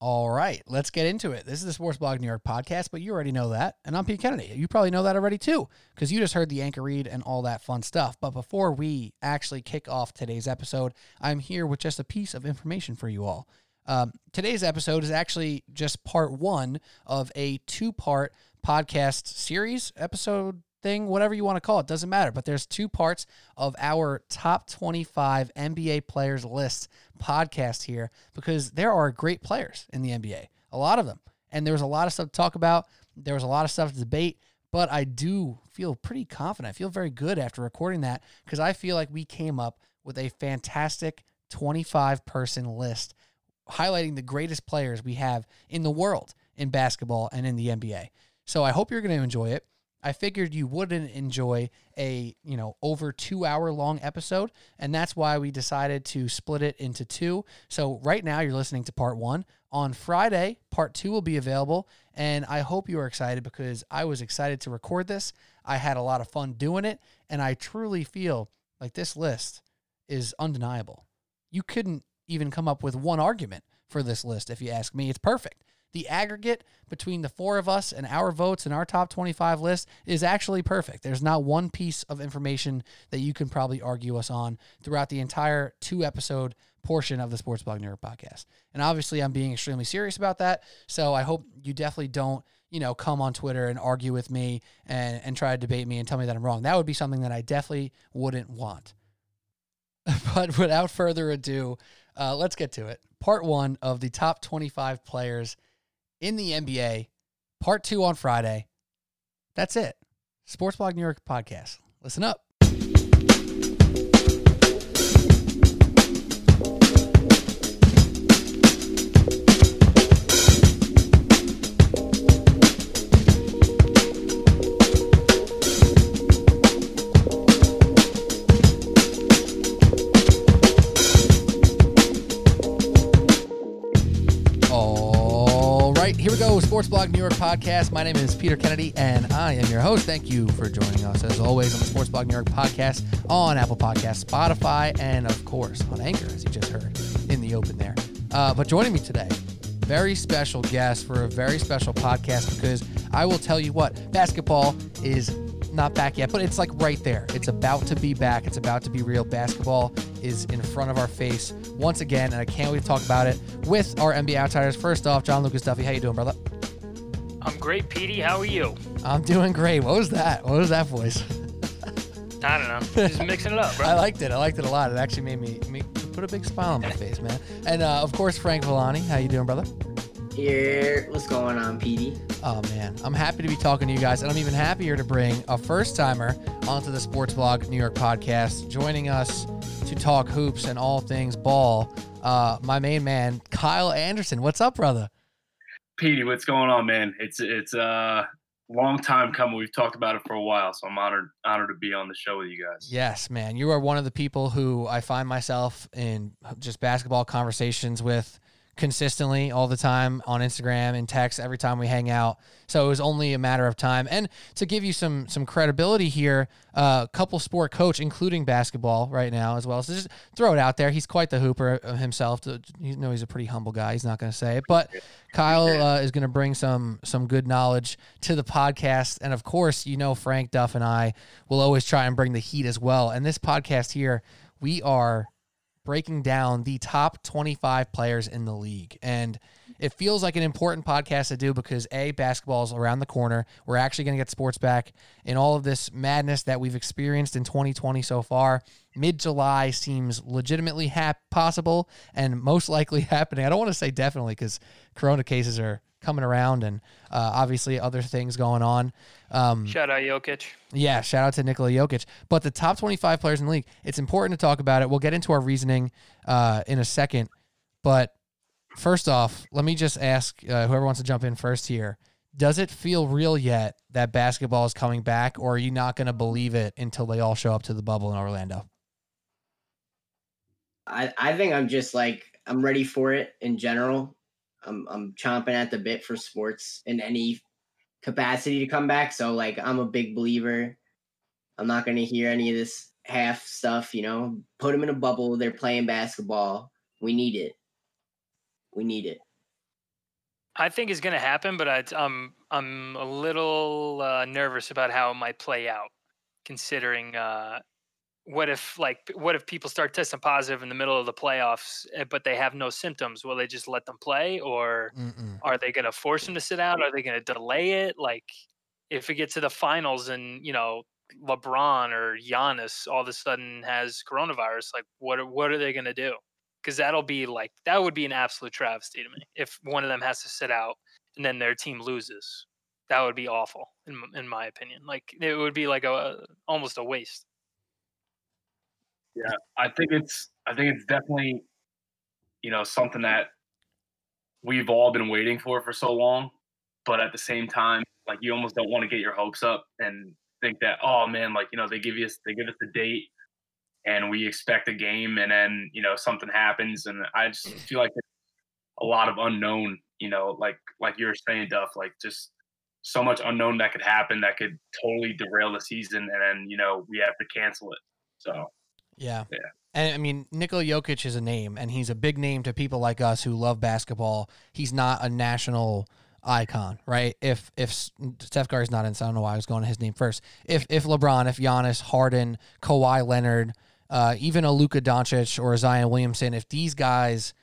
All right, let's get into it. This is the Sports Blog New York podcast, but you already know that. And I'm Pete Kennedy. You probably know that already too, because you just heard the anchor read and all that fun stuff. But before we actually kick off today's episode, I'm here with just a piece of information for you all. Um, today's episode is actually just part one of a two part podcast series, episode thing, whatever you want to call it, doesn't matter. But there's two parts of our top 25 NBA players list podcast here because there are great players in the NBA, a lot of them. And there was a lot of stuff to talk about. There was a lot of stuff to debate, but I do feel pretty confident. I feel very good after recording that because I feel like we came up with a fantastic 25 person list highlighting the greatest players we have in the world in basketball and in the NBA. So I hope you're going to enjoy it. I figured you wouldn't enjoy a, you know, over 2 hour long episode, and that's why we decided to split it into two. So right now you're listening to part 1. On Friday, part 2 will be available, and I hope you are excited because I was excited to record this. I had a lot of fun doing it, and I truly feel like this list is undeniable. You couldn't even come up with one argument for this list if you ask me. It's perfect the aggregate between the four of us and our votes and our top 25 list is actually perfect. There's not one piece of information that you can probably argue us on throughout the entire two episode portion of the Sports Blog New York podcast. And obviously, I'm being extremely serious about that. So I hope you definitely don't, you know, come on Twitter and argue with me and, and try to debate me and tell me that I'm wrong. That would be something that I definitely wouldn't want. but without further ado, uh, let's get to it. Part one of the top 25 players in the NBA, part two on Friday. That's it. Sports Blog New York podcast. Listen up. Sports Blog New York podcast. My name is Peter Kennedy, and I am your host. Thank you for joining us, as always, on the Sports Blog New York podcast on Apple Podcasts, Spotify, and of course on Anchor, as you just heard in the open there. Uh, but joining me today, very special guest for a very special podcast because I will tell you what, basketball is not back yet, but it's like right there. It's about to be back. It's about to be real. Basketball is in front of our face once again, and I can't wait to talk about it with our NBA outsiders. First off, John Lucas Duffy, how you doing, brother? I'm great, Petey. How are you? I'm doing great. What was that? What was that voice? I don't know. Just mixing it up, bro. I liked it. I liked it a lot. It actually made me, me put a big smile on my face, man. And uh, of course, Frank Villani. How you doing, brother? Here, what's going on, Petey? Oh man, I'm happy to be talking to you guys, and I'm even happier to bring a first timer onto the Sports Blog New York podcast, joining us to talk hoops and all things ball. Uh, my main man, Kyle Anderson. What's up, brother? Petey, what's going on, man? It's it's a uh, long time coming. We've talked about it for a while, so I'm honored honored to be on the show with you guys. Yes, man. You are one of the people who I find myself in just basketball conversations with consistently all the time on Instagram and text every time we hang out. So it was only a matter of time. And to give you some some credibility here, a uh, couple sport coach, including basketball right now as well. So just throw it out there. He's quite the hooper himself. You know, he's a pretty humble guy. He's not going to say it, but Kyle uh, is going to bring some some good knowledge to the podcast. And of course, you know, Frank Duff and I will always try and bring the heat as well. And this podcast here, we are breaking down the top 25 players in the league. And it feels like an important podcast to do because A, basketball is around the corner. We're actually going to get sports back in all of this madness that we've experienced in 2020 so far. Mid July seems legitimately possible and most likely happening. I don't want to say definitely because corona cases are coming around and uh, obviously other things going on. Um, shout out Jokic. Yeah, shout out to Nikola Jokic. But the top 25 players in the league, it's important to talk about it. We'll get into our reasoning uh, in a second. But first off, let me just ask uh, whoever wants to jump in first here. Does it feel real yet that basketball is coming back, or are you not going to believe it until they all show up to the bubble in Orlando? I, I think I'm just like I'm ready for it in general. I'm I'm chomping at the bit for sports in any capacity to come back. So like I'm a big believer. I'm not gonna hear any of this half stuff, you know. Put them in a bubble, they're playing basketball. We need it. We need it. I think it's going to happen, but I, I'm I'm a little uh, nervous about how it might play out, considering uh, what if like what if people start testing positive in the middle of the playoffs, eh, but they have no symptoms? Will they just let them play, or Mm-mm. are they going to force them to sit out? Are they going to delay it? Like, if it gets to the finals and you know LeBron or Giannis all of a sudden has coronavirus, like what are, what are they going to do? Because that'll be like that would be an absolute travesty to me if one of them has to sit out and then their team loses. That would be awful in in my opinion. Like it would be like a almost a waste. I think it's I think it's definitely you know something that we've all been waiting for for so long, but at the same time, like you almost don't want to get your hopes up and think that oh man, like you know they give us they give us the date and we expect a game and then you know something happens and I just mm. feel like a lot of unknown. You know, like like you were saying, Duff, like just so much unknown that could happen that could totally derail the season and then you know we have to cancel it. So Yeah. Yeah. And I mean, Nikola Jokic is a name, and he's a big name to people like us who love basketball. He's not a national icon, right? If if Steph Curry's not in, so I don't know why I was going to his name first. If if LeBron, if Giannis, Harden, Kawhi Leonard, uh, even a Luka Doncic or a Zion Williamson, if these guys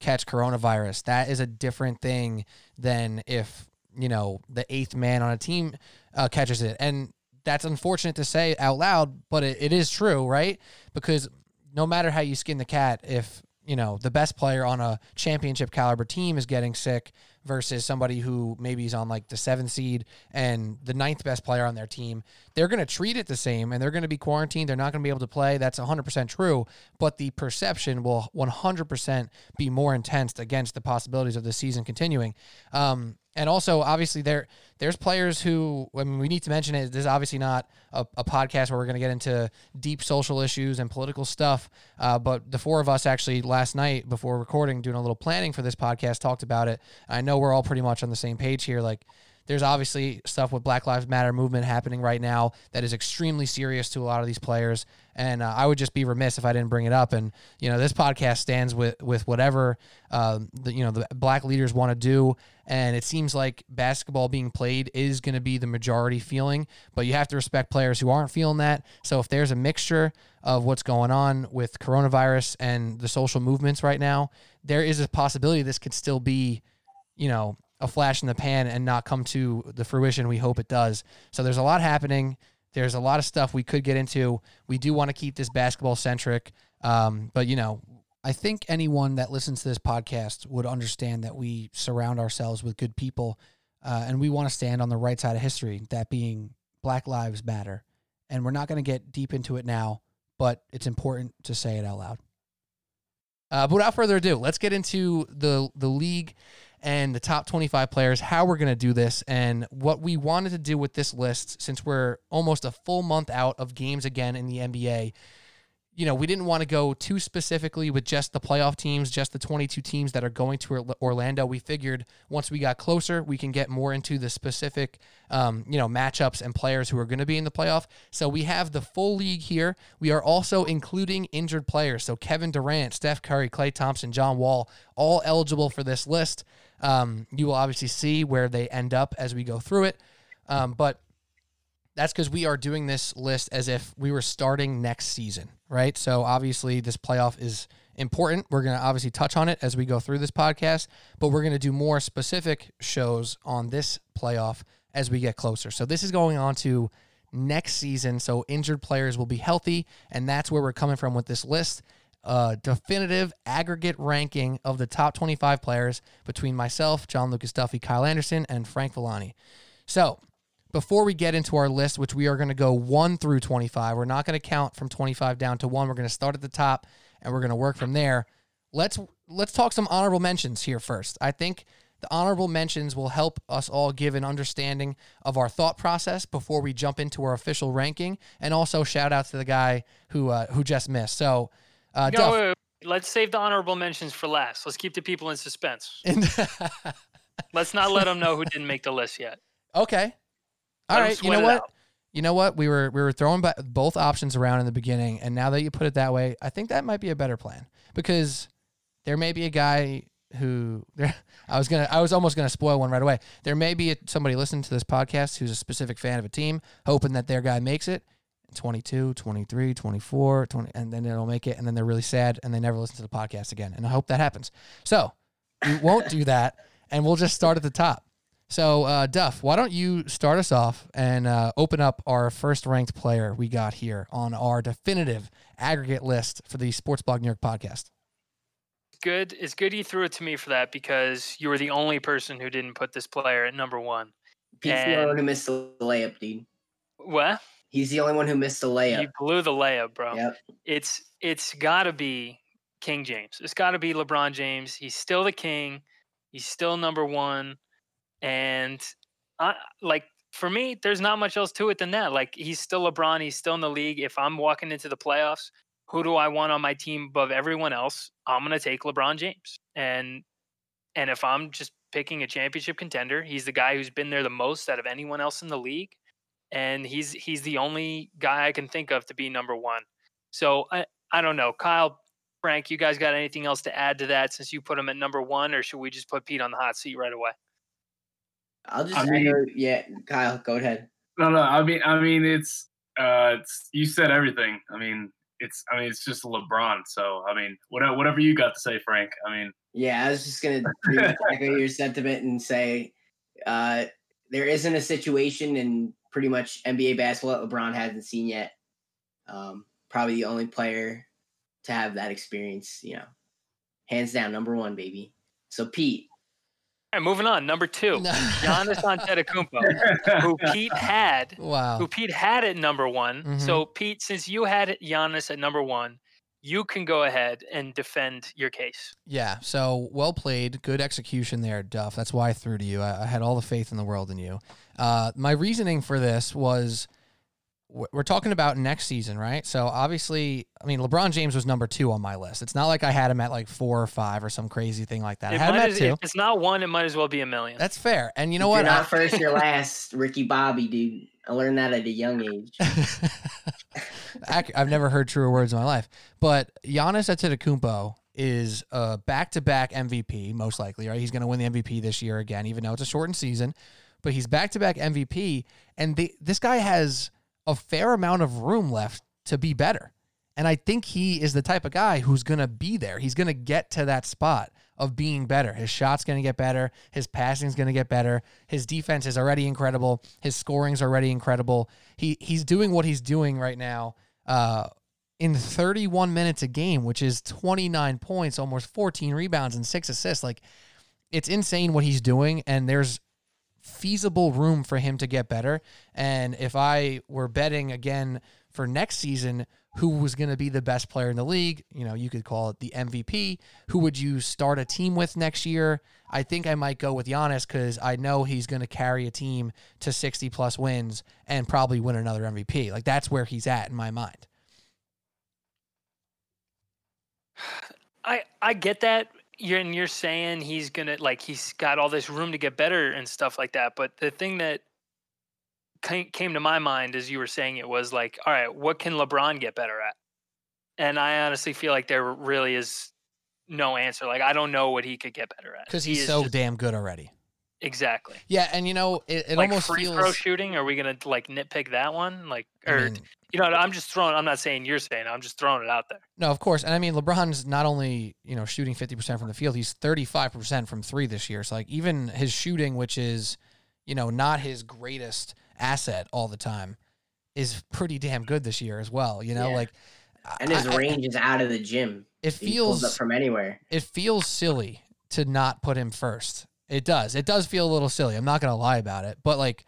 catch coronavirus, that is a different thing than if you know the eighth man on a team uh, catches it. And that's unfortunate to say out loud, but it, it is true, right? Because no matter how you skin the cat, if you know the best player on a championship caliber team is getting sick versus somebody who maybe is on like the seventh seed and the ninth best player on their team, they're going to treat it the same and they're going to be quarantined. They're not going to be able to play. That's 100% true. But the perception will 100% be more intense against the possibilities of the season continuing. Um, and also, obviously, there there's players who I mean, we need to mention it. This is obviously not a, a podcast where we're going to get into deep social issues and political stuff. Uh, but the four of us actually last night before recording, doing a little planning for this podcast, talked about it. I know we're all pretty much on the same page here. Like, there's obviously stuff with Black Lives Matter movement happening right now that is extremely serious to a lot of these players, and uh, I would just be remiss if I didn't bring it up. And you know, this podcast stands with with whatever um, the you know the black leaders want to do, and it seems like basketball being played is going to be the majority feeling, but you have to respect players who aren't feeling that. So if there's a mixture of what's going on with coronavirus and the social movements right now, there is a possibility this could still be, you know, a flash in the pan and not come to the fruition we hope it does. So there's a lot happening. There's a lot of stuff we could get into. We do want to keep this basketball centric, um, but you know, I think anyone that listens to this podcast would understand that we surround ourselves with good people, uh, and we want to stand on the right side of history. That being Black Lives Matter, and we're not going to get deep into it now, but it's important to say it out loud. Uh, but without further ado, let's get into the the league and the top 25 players, how we're going to do this, and what we wanted to do with this list since we're almost a full month out of games again in the NBA. You know, we didn't want to go too specifically with just the playoff teams, just the 22 teams that are going to Orlando. We figured once we got closer, we can get more into the specific, um, you know, matchups and players who are going to be in the playoff. So we have the full league here. We are also including injured players. So Kevin Durant, Steph Curry, Klay Thompson, John Wall, all eligible for this list. Um, you will obviously see where they end up as we go through it. Um, but that's because we are doing this list as if we were starting next season, right? So obviously, this playoff is important. We're going to obviously touch on it as we go through this podcast, but we're going to do more specific shows on this playoff as we get closer. So this is going on to next season. So injured players will be healthy, and that's where we're coming from with this list. Uh, definitive aggregate ranking of the top 25 players between myself, John Lucas Duffy, Kyle Anderson, and Frank Villani. So before we get into our list, which we are going to go 1 through 25, we're not going to count from 25 down to 1. We're going to start at the top and we're going to work from there. Let's let's talk some honorable mentions here first. I think the honorable mentions will help us all give an understanding of our thought process before we jump into our official ranking and also shout out to the guy who uh, who just missed. So, uh, No, wait, wait, Let's save the honorable mentions for last. Let's keep the people in suspense. Let's not let them know who didn't make the list yet. Okay. All right. You know what? out. You know what? We were we were throwing both options around in the beginning, and now that you put it that way, I think that might be a better plan because there may be a guy who there I was gonna I was almost gonna spoil one right away. There may be a, somebody listening to this podcast who's a specific fan of a team, hoping that their guy makes it. 22, 23, 24, 20, and then it'll make it, and then they're really sad and they never listen to the podcast again. And I hope that happens. So we won't do that, and we'll just start at the top. So, uh, Duff, why don't you start us off and uh, open up our first ranked player we got here on our definitive aggregate list for the Sports Blog New York podcast? Good. It's good you threw it to me for that because you were the only person who didn't put this player at number one. Pete's the only missed the layup, dude. What? He's the only one who missed the layup. He blew the layup, bro. Yep. It's it's got to be King James. It's got to be LeBron James. He's still the king. He's still number one, and I like for me. There's not much else to it than that. Like he's still LeBron. He's still in the league. If I'm walking into the playoffs, who do I want on my team above everyone else? I'm gonna take LeBron James. And and if I'm just picking a championship contender, he's the guy who's been there the most out of anyone else in the league and he's he's the only guy I can think of to be number one. So I I don't know, Kyle, Frank, you guys got anything else to add to that since you put him at number one, or should we just put Pete on the hot seat right away? I'll just I mean, yeah, Kyle, go ahead. No, no, I mean, I mean, it's uh, it's you said everything. I mean, it's I mean, it's just LeBron. So I mean, whatever whatever you got to say, Frank. I mean, yeah, I was just gonna echo your sentiment and say, uh, there isn't a situation in pretty much NBA basketball that LeBron hasn't seen yet. Um, probably the only player to have that experience, you know, hands down, number one, baby. So Pete. All right, moving on. Number two, Giannis Antetokounmpo, who Pete had. Wow. Who Pete had at number one. Mm-hmm. So Pete, since you had Giannis at number one, you can go ahead and defend your case. Yeah. So well played. Good execution there, Duff. That's why I threw to you. I, I had all the faith in the world in you. Uh, my reasoning for this was we're talking about next season, right? So obviously, I mean, LeBron James was number two on my list. It's not like I had him at like four or five or some crazy thing like that. It I had him at as, two. If it's not one, it might as well be a million. That's fair. And you know if what? You're not first, you're last. Ricky Bobby, dude. I learned that at a young age. I've never heard truer words in my life. But Giannis Antetokounmpo is a back-to-back MVP, most likely, right? He's going to win the MVP this year again, even though it's a shortened season but he's back to back MVP, and they, this guy has a fair amount of room left to be better. And I think he is the type of guy who's going to be there. He's going to get to that spot of being better. His shot's going to get better. His passing's going to get better. His defense is already incredible. His scoring's already incredible. He he's doing what he's doing right now uh, in 31 minutes a game, which is 29 points, almost 14 rebounds and six assists. Like it's insane what he's doing. And there's feasible room for him to get better. And if I were betting again for next season, who was going to be the best player in the league? You know, you could call it the MVP. Who would you start a team with next year? I think I might go with Giannis because I know he's going to carry a team to 60 plus wins and probably win another MVP. Like that's where he's at in my mind. I I get that, you're and you're saying he's gonna like he's got all this room to get better and stuff like that. But the thing that came to my mind as you were saying it was like, all right, what can LeBron get better at? And I honestly feel like there really is no answer. Like I don't know what he could get better at because he's he so just, damn good already. Exactly. Yeah, and you know, it, it like almost free feels... throw shooting. Are we gonna like nitpick that one? Like, or I mean, you know, I'm just throwing. I'm not saying you're saying. I'm just throwing it out there. No, of course, and I mean, LeBron's not only you know shooting 50 percent from the field, he's 35 percent from three this year. So like even his shooting, which is you know not his greatest asset all the time, is pretty damn good this year as well. You know, yeah. like and his I, range I, is out of the gym. It feels from anywhere. It feels silly to not put him first it does. It does feel a little silly. I'm not gonna lie about it. But like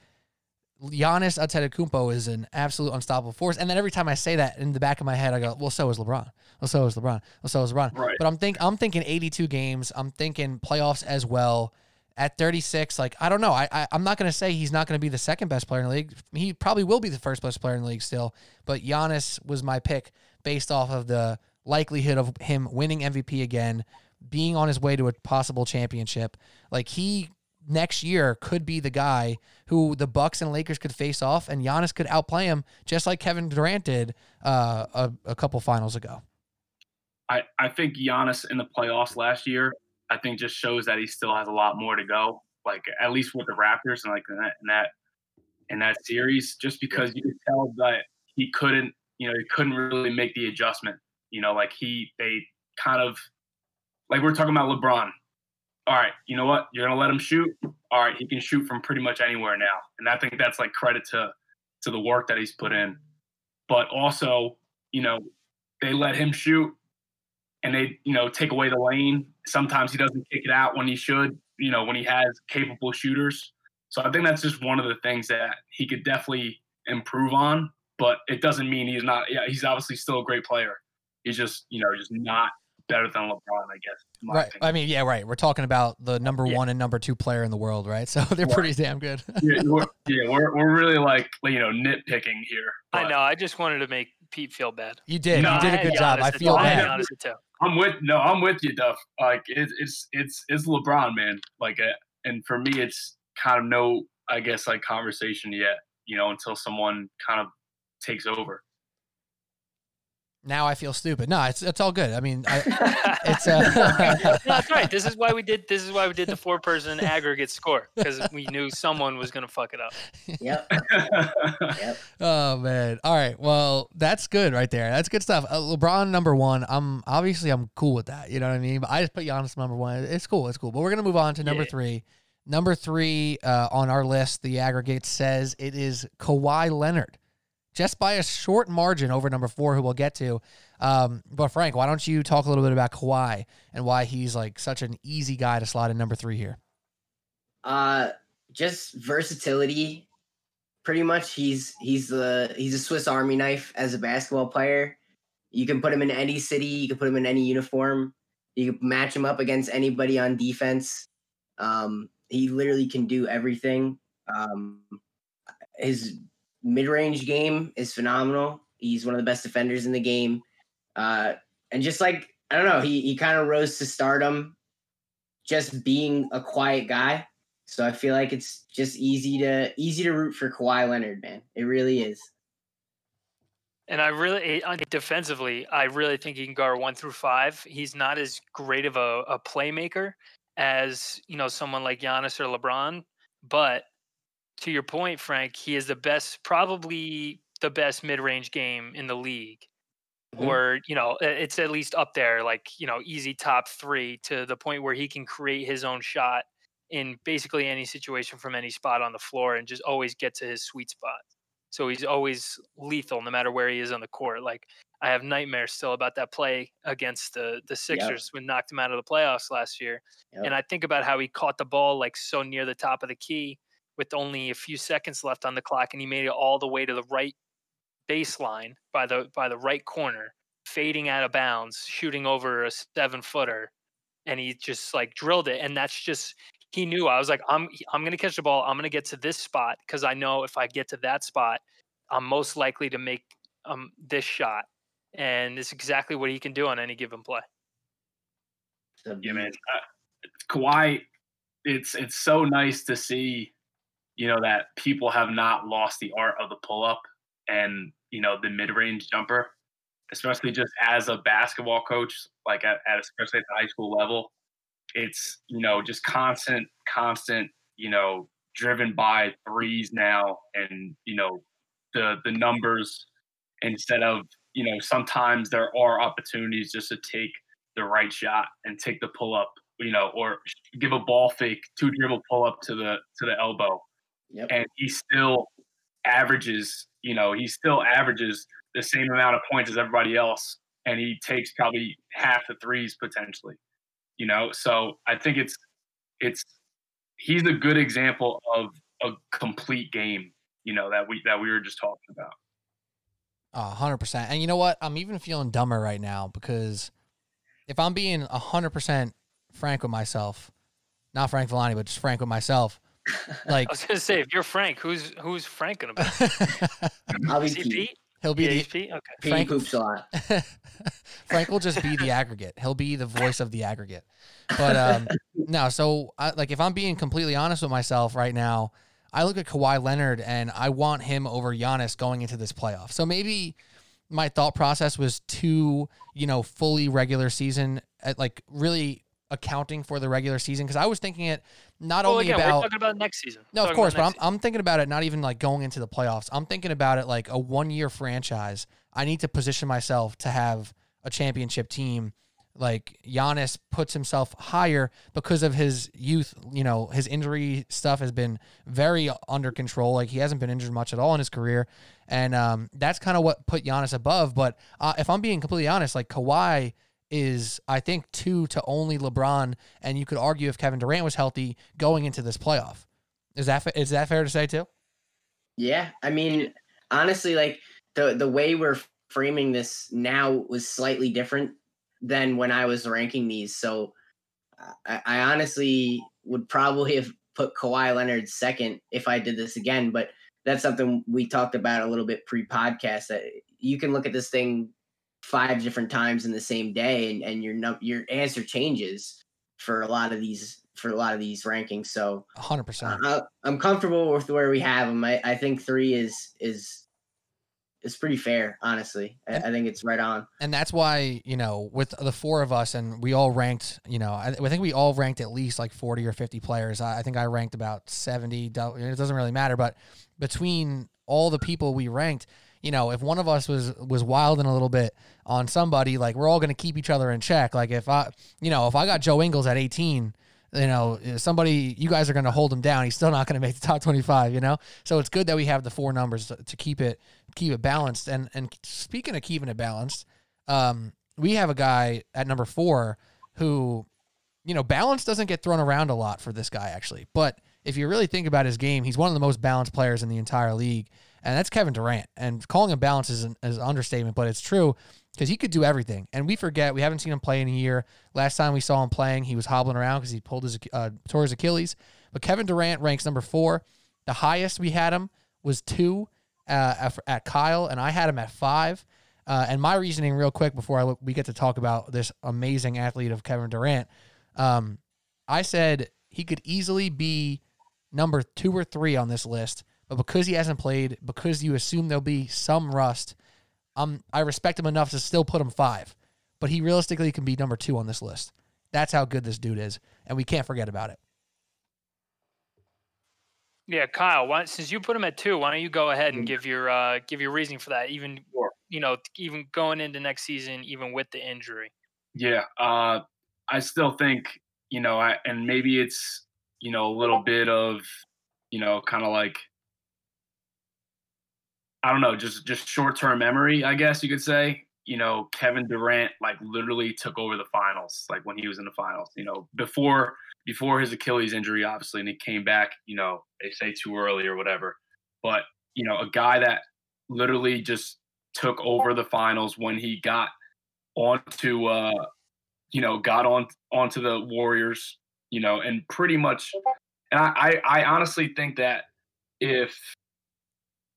Giannis Antetokounmpo is an absolute unstoppable force. And then every time I say that in the back of my head, I go, "Well, so is LeBron. Well, so is LeBron. Well, so is LeBron." Right. But I'm think I'm thinking 82 games. I'm thinking playoffs as well. At 36, like I don't know. I, I am not gonna say he's not gonna be the second best player in the league. He probably will be the first best player in the league still. But Giannis was my pick based off of the likelihood of him winning MVP again, being on his way to a possible championship. Like he next year could be the guy who the Bucks and Lakers could face off, and Giannis could outplay him just like Kevin Durant did uh, a, a couple finals ago. I, I think Giannis in the playoffs last year I think just shows that he still has a lot more to go. Like at least with the Raptors and like in that in that in that series, just because you could tell that he couldn't, you know, he couldn't really make the adjustment. You know, like he they kind of like we're talking about LeBron. All right, you know what? You're gonna let him shoot. All right, he can shoot from pretty much anywhere now, and I think that's like credit to to the work that he's put in. But also, you know, they let him shoot, and they you know take away the lane. Sometimes he doesn't kick it out when he should. You know, when he has capable shooters. So I think that's just one of the things that he could definitely improve on. But it doesn't mean he's not. Yeah, he's obviously still a great player. He's just you know just not better than LeBron, I guess. Right. Opinion. I mean, yeah, right. We're talking about the number yeah. one and number two player in the world, right? So they're right. pretty damn good. yeah, we're, yeah, we're, we're really like you know nitpicking here. But. I know. I just wanted to make Pete feel bad. You did. No, you did a good job. I feel bad. I'm with no, I'm with you, Duff. Like it's it's it's it's LeBron, man. Like, uh, and for me, it's kind of no, I guess, like conversation yet. You know, until someone kind of takes over now I feel stupid. No, it's it's all good. I mean, I, it's uh, no, that's right. This is why we did. This is why we did the four person aggregate score because we knew someone was going to fuck it up. Yep. yep. Oh man. All right. Well, that's good right there. That's good stuff. Uh, LeBron number one. I'm obviously I'm cool with that. You know what I mean? But I just put Giannis number one. It's cool. It's cool. But we're gonna move on to number yeah. three. Number three uh, on our list, the aggregate says it is Kawhi Leonard just by a short margin over number four, who we'll get to. Um, but Frank, why don't you talk a little bit about Kawhi and why he's like such an easy guy to slot in number three here? Uh, just versatility. Pretty much, he's he's the he's a Swiss Army knife as a basketball player. You can put him in any city. You can put him in any uniform. You can match him up against anybody on defense. Um, he literally can do everything. Um, his mid-range game is phenomenal. He's one of the best defenders in the game. Uh, and just like I don't know, he he kind of rose to stardom just being a quiet guy. So I feel like it's just easy to easy to root for Kawhi Leonard, man. It really is. And I really defensively, I really think he can guard one through five. He's not as great of a, a playmaker as you know someone like Giannis or LeBron, but to your point, Frank, he is the best, probably the best mid-range game in the league. Mm-hmm. Or you know, it's at least up there, like you know, easy top three to the point where he can create his own shot in basically any situation from any spot on the floor and just always get to his sweet spot. So he's always lethal no matter where he is on the court. Like I have nightmares still about that play against the the Sixers yep. when knocked him out of the playoffs last year. Yep. And I think about how he caught the ball like so near the top of the key with only a few seconds left on the clock, and he made it all the way to the right baseline by the by the right corner, fading out of bounds, shooting over a seven footer, and he just like drilled it. And that's just he knew. I was like, I'm I'm gonna catch the ball. I'm gonna get to this spot because I know if I get to that spot, I'm most likely to make um this shot. And it's exactly what he can do on any given play. Yeah, man. Uh, Kawhi, it's it's so nice to see you know, that people have not lost the art of the pull up and, you know, the mid range jumper, especially just as a basketball coach, like at, at especially at the high school level. It's, you know, just constant, constant, you know, driven by threes now and, you know, the the numbers instead of, you know, sometimes there are opportunities just to take the right shot and take the pull up, you know, or give a ball fake, two dribble pull up to the to the elbow Yep. And he still averages, you know, he still averages the same amount of points as everybody else. And he takes probably half the threes potentially, you know? So I think it's, it's, he's a good example of a complete game, you know, that we, that we were just talking about. A hundred percent. And you know what? I'm even feeling dumber right now because if I'm being a hundred percent frank with myself, not Frank Villani, but just frank with myself, like I was gonna say, if you're Frank, who's who's Frank gonna be? I'll be Pete. Pete. He'll be yeah, the Pete. Okay. Pete Frank, poops a lot. Frank will just be the aggregate. He'll be the voice of the aggregate. But um, no, so I, like if I'm being completely honest with myself right now, I look at Kawhi Leonard and I want him over Giannis going into this playoff. So maybe my thought process was too, you know, fully regular season, at like really accounting for the regular season because I was thinking it not well, only again, about we're talking about next season. no, of course, but I'm, I'm thinking about it not even like going into the playoffs. I'm thinking about it like a one year franchise. I need to position myself to have a championship team. Like Giannis puts himself higher because of his youth. You know, his injury stuff has been very under control. Like he hasn't been injured much at all in his career, and um, that's kind of what put Giannis above. But uh, if I'm being completely honest, like Kawhi is I think two to only LeBron, and you could argue if Kevin Durant was healthy going into this playoff. Is that is that fair to say too? Yeah, I mean, honestly, like the the way we're framing this now was slightly different than when I was ranking these. So I, I honestly would probably have put Kawhi Leonard second if I did this again, but that's something we talked about a little bit pre-podcast. That you can look at this thing five different times in the same day, and, and your num- your answer changes for a lot of these for a lot of these rankings. So hundred percent. uh, I'm comfortable with where we have them. I, I think three is is is pretty fair, honestly. I, I think it's right on. and that's why you know with the four of us and we all ranked you know i, I think we all ranked at least like 40 or 50 players i, I think i ranked about 70 it doesn't really matter but between all the people we ranked you know if one of us was was wilding a little bit on somebody like we're all going to keep each other in check like if i you know if i got joe ingles at 18 you know, somebody, you guys are going to hold him down. He's still not going to make the top 25, you know? So it's good that we have the four numbers to, to keep it, keep it balanced. And, and speaking of keeping it balanced, um, we have a guy at number four who, you know, balance doesn't get thrown around a lot for this guy actually. But if you really think about his game, he's one of the most balanced players in the entire league. And that's Kevin Durant. And calling him balanced is an, is an understatement, but it's true because he could do everything. And we forget we haven't seen him play in a year. Last time we saw him playing, he was hobbling around because he pulled his uh, tore his Achilles. But Kevin Durant ranks number four. The highest we had him was two uh, at, Kyle, and I had him at five. Uh, and my reasoning, real quick, before I look, we get to talk about this amazing athlete of Kevin Durant, um, I said he could easily be number two or three on this list, but because he hasn't played, because you assume there'll be some rust, um, I respect him enough to still put him five, but he realistically can be number two on this list. That's how good this dude is, and we can't forget about it. Yeah, Kyle. Why, since you put him at two, why don't you go ahead and Mm. give your uh, give your reasoning for that? Even Sure. you know, even going into next season, even with the injury. Yeah, uh, I still think you know, I, and maybe it's you know a little bit of you know, kind of like I don't know, just just short term memory, I guess you could say. You know, Kevin Durant like literally took over the finals, like when he was in the finals. You know, before before his Achilles injury, obviously, and he came back. You know, they say too early or whatever, but you know, a guy that literally just took over the finals when he got onto uh you know got on onto the warriors you know and pretty much and i i, I honestly think that if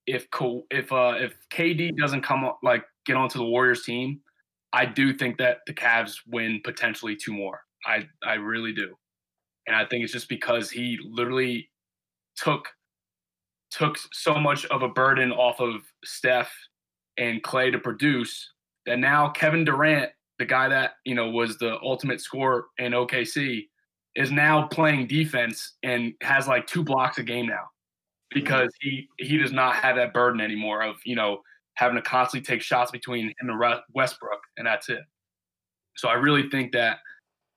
if if uh if kd doesn't come like get onto the warriors team i do think that the Cavs win potentially two more. I i really do. And i think it's just because he literally took took so much of a burden off of steph and Klay to produce that now Kevin Durant, the guy that, you know, was the ultimate scorer in OKC, is now playing defense and has like two blocks a game now because he he does not have that burden anymore of, you know, having to constantly take shots between him and Westbrook and that's it. So I really think that,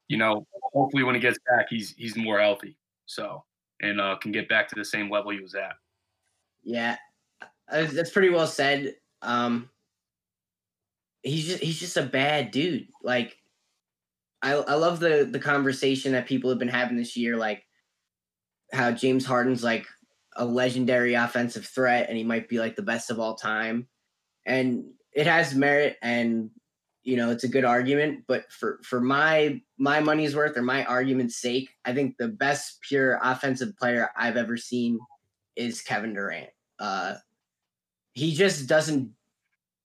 you know, hopefully when he gets back he's he's more healthy. So and uh, can get back to the same level he was at. Yeah, uh, that's pretty well said. Um, he's just he's just a bad dude. Like, I I love the the conversation that people have been having this year, like how James Harden's like a legendary offensive threat, and he might be like the best of all time, and it has merit, and you know it's a good argument. But for for my my money's worth or my argument's sake, I think the best pure offensive player I've ever seen is Kevin Durant. Uh, he just doesn't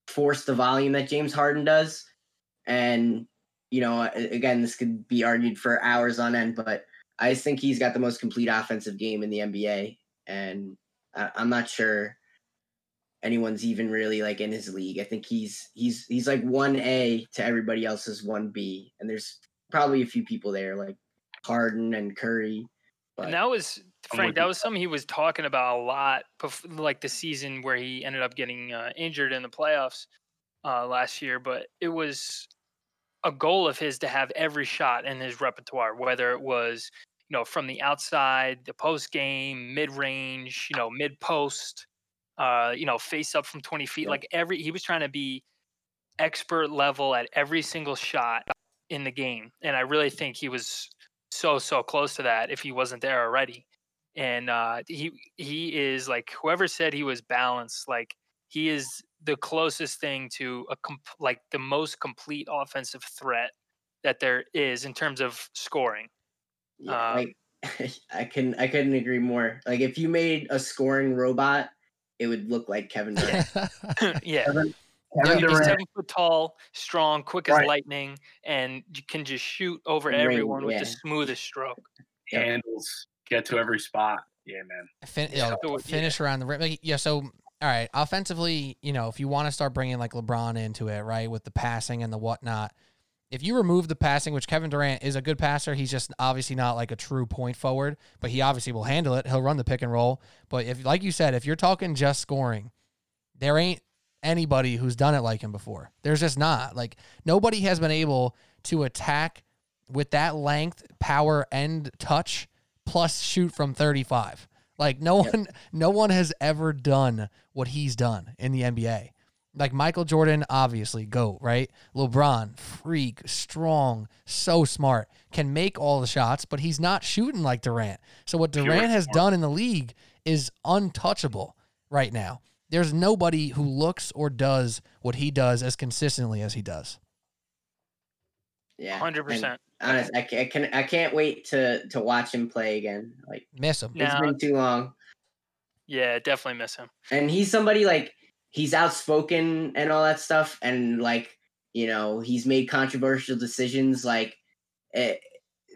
force the volume that James Harden does. And, you know, again, this could be argued for hours on end, but I think he's got the most complete offensive game in the NBA. And I, I'm not sure anyone's even really like in his league. I think he's he's he's like one A to everybody else's one B. And there's probably a few people there like Harden and Curry. But And that was Frank. That was something he was talking about a lot, bef- like the season where he ended up getting uh, injured in the playoffs uh, last year. But it was a goal of his to have every shot in his repertoire, whether it was you know from the outside, the post game, mid range, you know, mid post, uh, you know, face up from twenty feet. Yep. Like every he was trying to be expert level at every single shot in the game, and I really think he was so so close to that if he wasn't there already. And uh, he he is like whoever said he was balanced, like he is the closest thing to a comp- like the most complete offensive threat that there is in terms of scoring. Yeah, um, like I can I couldn't agree more. Like if you made a scoring robot, it would look like Kevin Durant. yeah, Kevin, Yeah, Kevin he's Durant, seven foot tall, strong, quick as Right. lightning, and you can just shoot over Ring, everyone with the smoothest stroke. Handles, get to every spot. Yeah, man. fin- Yeah. yo, So, yeah. finish around the rim. Like, yeah, so all right, offensively, you know, if you want to start bringing like LeBron into it, right, with the passing and the whatnot, if you remove the passing, which Kevin Durant is a good passer, he's just obviously not like a true point forward, but he obviously will handle it. He'll run the pick and roll. But if, like you said, if you're talking just scoring, there ain't anybody who's done it like him before. There's just not. Like nobody has been able to attack with that length, power, and touch, plus shoot from 35. Like no Yep. one, no one has ever done what he's done in the NBA. Like Michael Jordan, obviously, GOAT, right? LeBron, freak, strong, so smart, can make all the shots, but he's not shooting like Durant. So what Durant has done in the league is untouchable right now. There's nobody who looks or does what he does as consistently as he does. Yeah, Hundred and percent. Honest, I can, I can I can't wait to to watch him play again. Like Miss him. Now- it's been too long. Yeah, definitely miss him. and he's somebody like he's outspoken and all that stuff and like you know he's made controversial decisions like eh,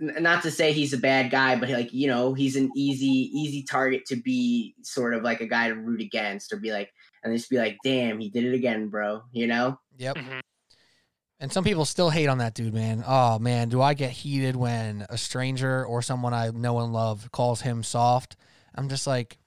not to say he's a bad guy but like you know he's an easy easy target to be sort of like a guy to root against or be like and just be like damn he did it again bro you know Yep. Mhm. And some people still hate on that dude, man. Oh man, do I get heated when a stranger or someone I know and love calls him soft? I'm just like,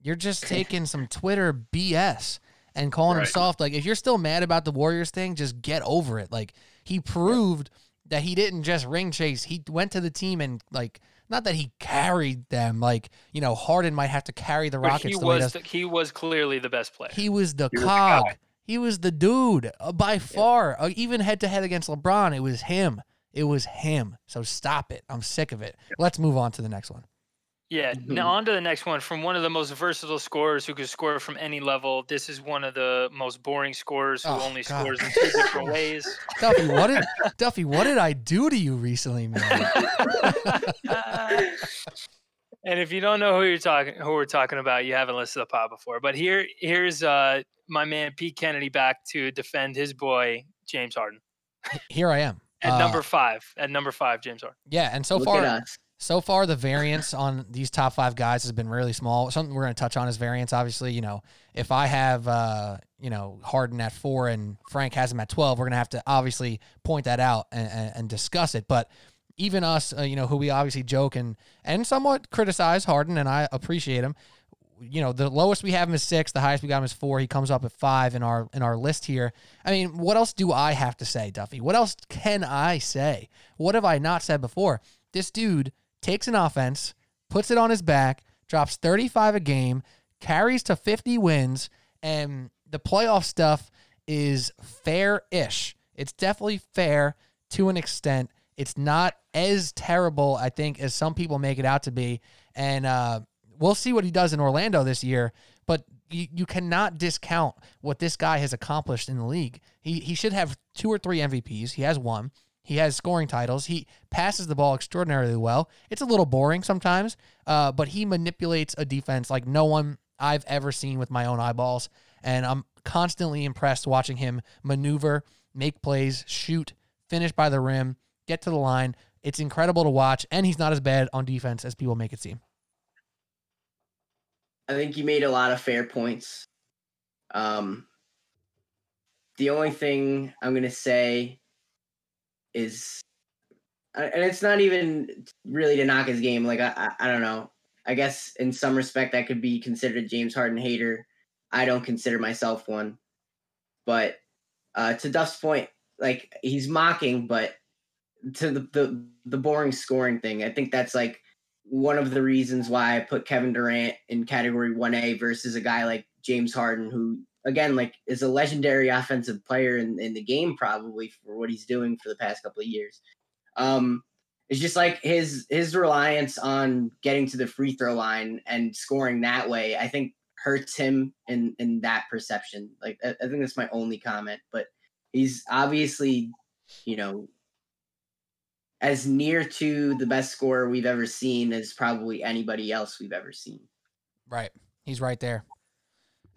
you're just taking some Twitter BS and calling him soft. Like, if you're still mad about the Warriors thing, just get over it. Like, he proved that he didn't just ring chase. He went to the team and like, not that he carried them. Like, you know, Harden might have to carry the But Rockets. he the way he was does. the, he was clearly the best player. He was the He was the cog. guy. he was the dude uh, by far. Uh, even head to head against LeBron, it was him. It was him. So stop it. I'm sick of it. Let's move on to the next one. Yeah. Mhm. Now on to the next one. From one of the most versatile scorers who could score from any level. This is one of the most boring scorers who Oh, only God. scores in two different ways. Duffy, what did Duffy? What did I do to you recently, man? and if you don't know who you're talking who we're talking about, you haven't listened to the pod before. But here here's uh my man Pete Kennedy back to defend his boy James Harden. Here I am At Uh, number five. At number five, James Harden. Yeah, and so look far, at us so far the variance on these top five guys has been really small. Something we're going to touch on is variance. Obviously, you know, if I have uh, you know Harden at four and Frank has him at twelve, we're going to have to obviously point that out and, and, and discuss it. But even us, uh, you know, who we obviously joke and and somewhat criticize Harden, and I appreciate him. You know, the lowest we have him is six. The highest we got him is four. He comes up at five in our in our list here. I mean, what else do I have to say, Duffy? What else can I say? What have I not said before? This dude takes an offense, puts it on his back, drops 35 a game, carries to 50 wins, and the playoff stuff is fair ish. It's definitely fair to an extent. It's not as terrible, I think, as some people make it out to be. And uh, we'll see what he does in Orlando this year. But you, you cannot discount what this guy has accomplished in the league. He, he should have two or three MVPs. He has one. He has scoring titles. He passes the ball extraordinarily well. It's a little boring sometimes, uh, but he manipulates a defense like no one I've ever seen with my own eyeballs. And I'm constantly impressed watching him maneuver, make plays, shoot, finish by the rim, get to the line. It's incredible to watch, and he's not as bad on defense as people make it seem. I think you made a lot of fair points. Um, the only thing I'm gonna say is and it's not even really to knock his game. Like I, I, don't know. I guess in some respect I could be considered a James Harden hater. I don't consider myself one, but uh, to Duff's point, like he's mocking, but to the, the the boring scoring thing, I think that's like one of the reasons why I put Kevin Durant in category 1A versus a guy like James Harden, who again like is a legendary offensive player in, in the game probably for what he's doing for the past couple of years. Um, it's just like his his reliance on getting to the free throw line and scoring that way. I think hurts him in in that perception. Like I, I think that's my only comment, but he's obviously, you know, as near to the best scorer we've ever seen as probably anybody else we've ever seen. Right. He's right there.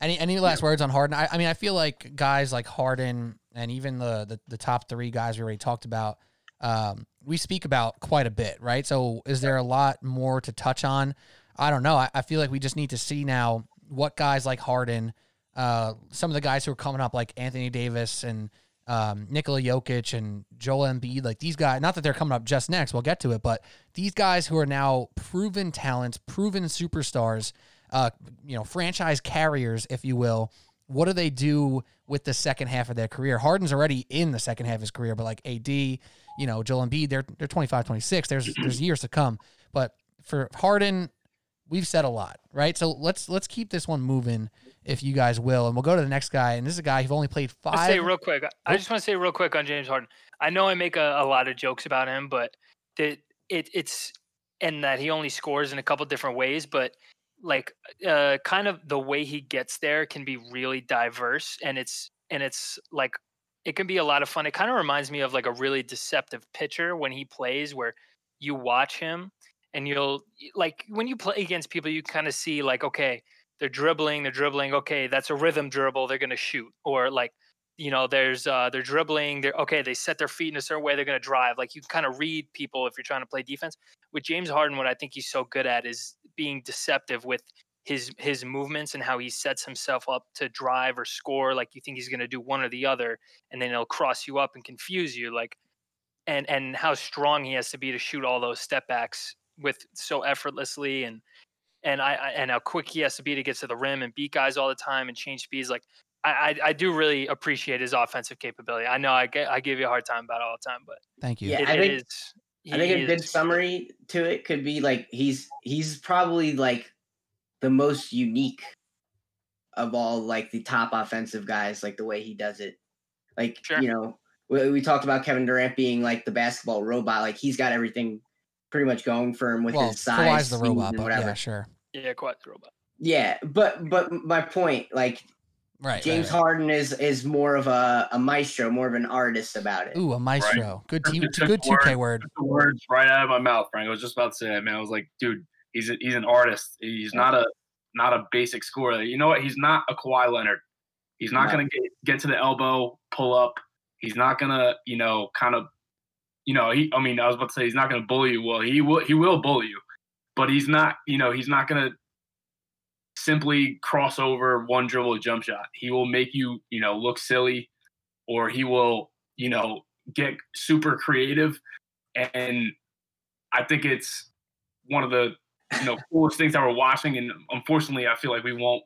Any any last words on Harden? I, I mean, I feel like guys like Harden and even the, the the top three guys we already talked about, um, we speak about quite a bit, right? So is there a lot more to touch on? I don't know. I, I feel like we just need to see now what guys like Harden, uh, some of the guys who are coming up like Anthony Davis and um, Nikola Jokic and Joel Embiid, like these guys, not that they're coming up just next, we'll get to it, but these guys who are now proven talents, proven superstars, uh, you know, franchise carriers, if you will, what do they do with the second half of their career? Harden's already in the second half of his career, but like AD, you know, Joel Embiid, they're they're 25, 26. There's there's years to come. But for Harden, we've said a lot, right? So let's let's keep this one moving if you guys will. And we'll go to the next guy. And this is a guy who's only played 5 I'll say real quick. I just want to say real quick on James Harden. I know I make a, a lot of jokes about him, but that it, it's and that he only scores in a couple different ways, but like uh kind of the way he gets there can be really diverse and it's and it's like it can be a lot of fun. It kind of reminds me of like a really deceptive pitcher when he plays where you watch him and you'll like when you play against people you kind of see like okay they're dribbling they're dribbling okay that's a rhythm dribble they're going to shoot. Or like you know there's uh they're dribbling they're okay they set their feet in a certain way they're going to drive. Like you kind of read people if you're trying to play defense. With James Harden what I think he's so good at is being deceptive with his his movements and how he sets himself up to drive or score like you think he's going to do one or the other and then he'll cross you up and confuse you like and and how strong he has to be to shoot all those step backs with so effortlessly and and I, I and how quick he has to be to get to the rim and beat guys all the time and change speeds like I, I, I do really appreciate his offensive capability. I know I get I give you a hard time about it all the time, but thank you. Yeah, it, I it think- is- I think he a good summary to it could be like he's he's probably like the most unique of all like the top offensive guys, like the way he does it. Like Sure. you know, we, we talked about Kevin Durant being like the basketball robot. Like he's got everything pretty much going for him with well, his size, Kawhi's the robot, but whatever. yeah, sure. Yeah, quite the robot. Yeah, but but my point, like Right. James right, right. Harden is is more of a, a maestro, more of an artist about it. Ooh, a maestro. Good Took- T- good 2K word. The words right out of my mouth, Frank. I was just about to say that, man. I was like, dude, he's a, he's an artist. He's not a not a basic scorer. You know what? He's not a Kawhi Leonard. He's not No. gonna get get to the elbow, pull up. He's not gonna, you know, kind of, you know, he. I mean, I was about to say he's not gonna bully you. Well, he will. He will bully you, but he's not. You know, he's not gonna simply cross over one dribble jump shot. He will make you, you know, look silly, or he will, you know, get super creative. And I think it's one of the, you know, coolest things that we're watching. And unfortunately, I feel like we won't,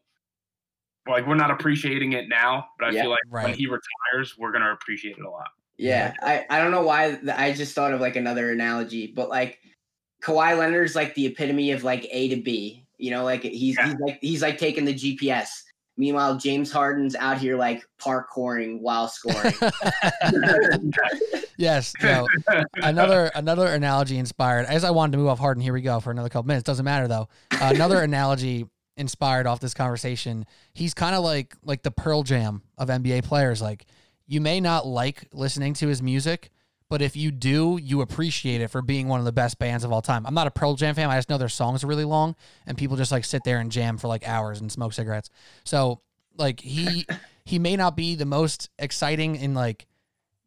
like, we're not appreciating it now. But I Yeah. feel like when he retires, we're gonna appreciate it a lot. Yeah, I, I don't know why th- I just thought of like another analogy, but like Kawhi Leonard's like the epitome of like A to B. You know, like he's Yeah. he's like he's like taking the GPS. Meanwhile, James Harden's out here like parkouring while scoring. yes. No. another another analogy inspired. As I wanted to move off Harden, here we go for another couple minutes. Doesn't matter though. Uh, another analogy inspired off this conversation. He's kind of like like the Pearl Jam of NBA players. Like you may not like listening to his music, but if you do, you appreciate it for being one of the best bands of all time. I'm not a Pearl Jam fan. I just know their songs are really long, and people just like sit there and jam for like hours and smoke cigarettes. So like he he may not be the most exciting in like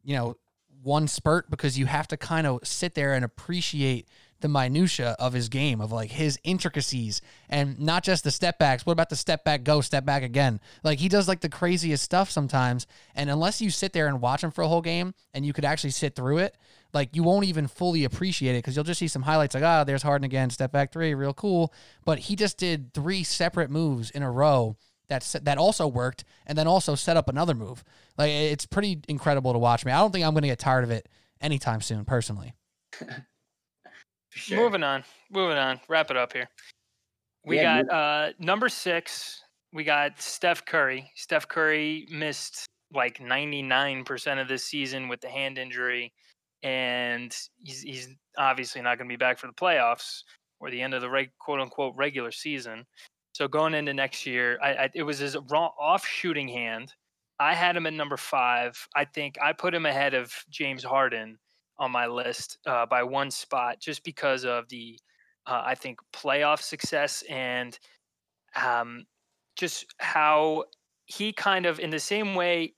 you know one spurt because you have to kind of sit there and appreciate the minutia of his game, of like his intricacies, and not just the step backs. What about the step back, go, step back again? Like he does like the craziest stuff sometimes. And unless you sit there and watch him for a whole game, and you could actually sit through it, like you won't even fully appreciate it because you'll just see some highlights like, ah, oh, there's Harden again, step back three, real cool. But he just did three separate moves in a row that that also worked, and then also set up another move. Like it's pretty incredible to watch me. I don't think I'm going to get tired of it anytime soon, personally. sure. Moving on, moving on. Wrap it up here. We yeah, got uh, number six. We got Steph Curry. Steph Curry missed like 99% of this season with the hand injury, and he's he's obviously not going to be back for the playoffs or the end of the reg, quote unquote regular season. So going into next year, I, I, it was his raw off shooting hand. I had him at number five. I think I put him ahead of James Harden on my list uh, by one spot, just because of the uh, I think playoff success and um, just how he kind of in the same way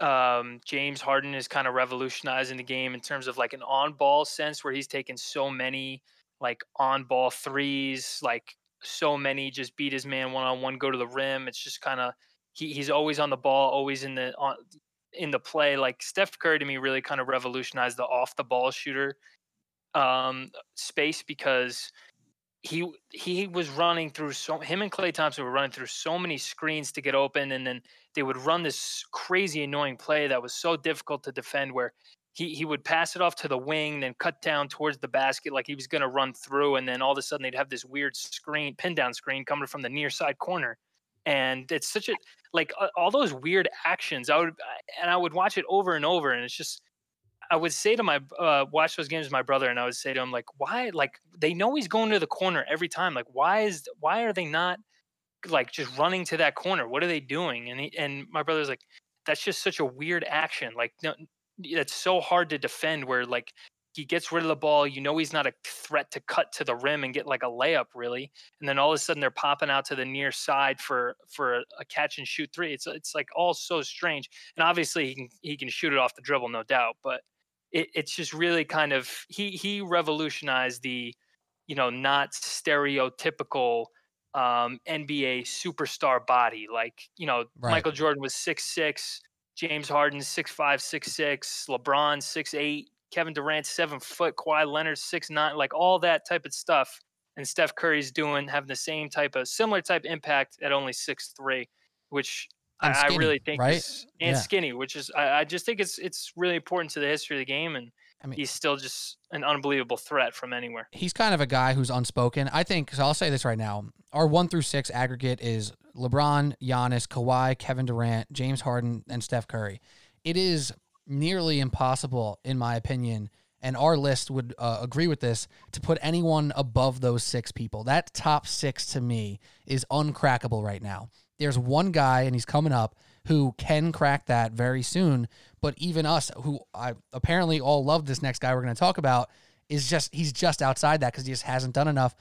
um, James Harden is kind of revolutionizing the game in terms of like an on ball sense where he's taken so many like on ball threes, like so many just beat his man one on one, go to the rim. It's just kind of he, he's always on the ball, always in the on in the play. Like Steph Curry to me really kind of revolutionized the off the ball shooter um, space because he he was running through so him and Klay Thompson were running through so many screens to get open, and then they would run this crazy annoying play that was so difficult to defend where he he would pass it off to the wing, then cut down towards the basket like he was going to run through, and then all of a sudden they'd have this weird screen, pin down screen coming from the near side corner, and it's such a like all those weird actions. I would and I would watch it over and over, and it's just I would say to my uh, watch those games with my brother, and I would say to him like, why? Like they know he's going to the corner every time. Like why is why are they not like just running to that corner? What are they doing? And he, and my brother's like, that's just such a weird action. Like no, it's so hard to defend where like he gets rid of the ball, you know he's not a threat to cut to the rim and get like a layup really, and then all of a sudden they're popping out to the near side for for a, catch and shoot three. It's it's like all so strange, and obviously he can he can shoot it off the dribble, no doubt, but it, it's just really kind of he he revolutionized the you know not stereotypical um, NBA superstar body like you know right. Michael Jordan was six six James Harden six five six six, LeBron six eight, Kevin Durant seven foot, Kawhi Leonard six nine, like all that type of stuff. And Steph Curry's doing having the same type of similar type impact at only six three, which skinny, I really think right? is, and yeah. skinny, which is I, I, just think it's it's really important to the history of the game and I mean, he's still just an unbelievable threat from anywhere. He's kind of a guy who's unspoken. I think, so I'll say this right now. Our one through six aggregate is LeBron, Giannis, Kawhi, Kevin Durant, James Harden, and Steph Curry. It is nearly impossible, in my opinion, and our list would uh, agree with this, to put anyone above those six people. That top six to me is uncrackable right now. There's one guy, and he's coming up, who can crack that very soon. But even us, who I apparently all love this next guy we're going to talk about, is just he's just outside that because he just hasn't done enough.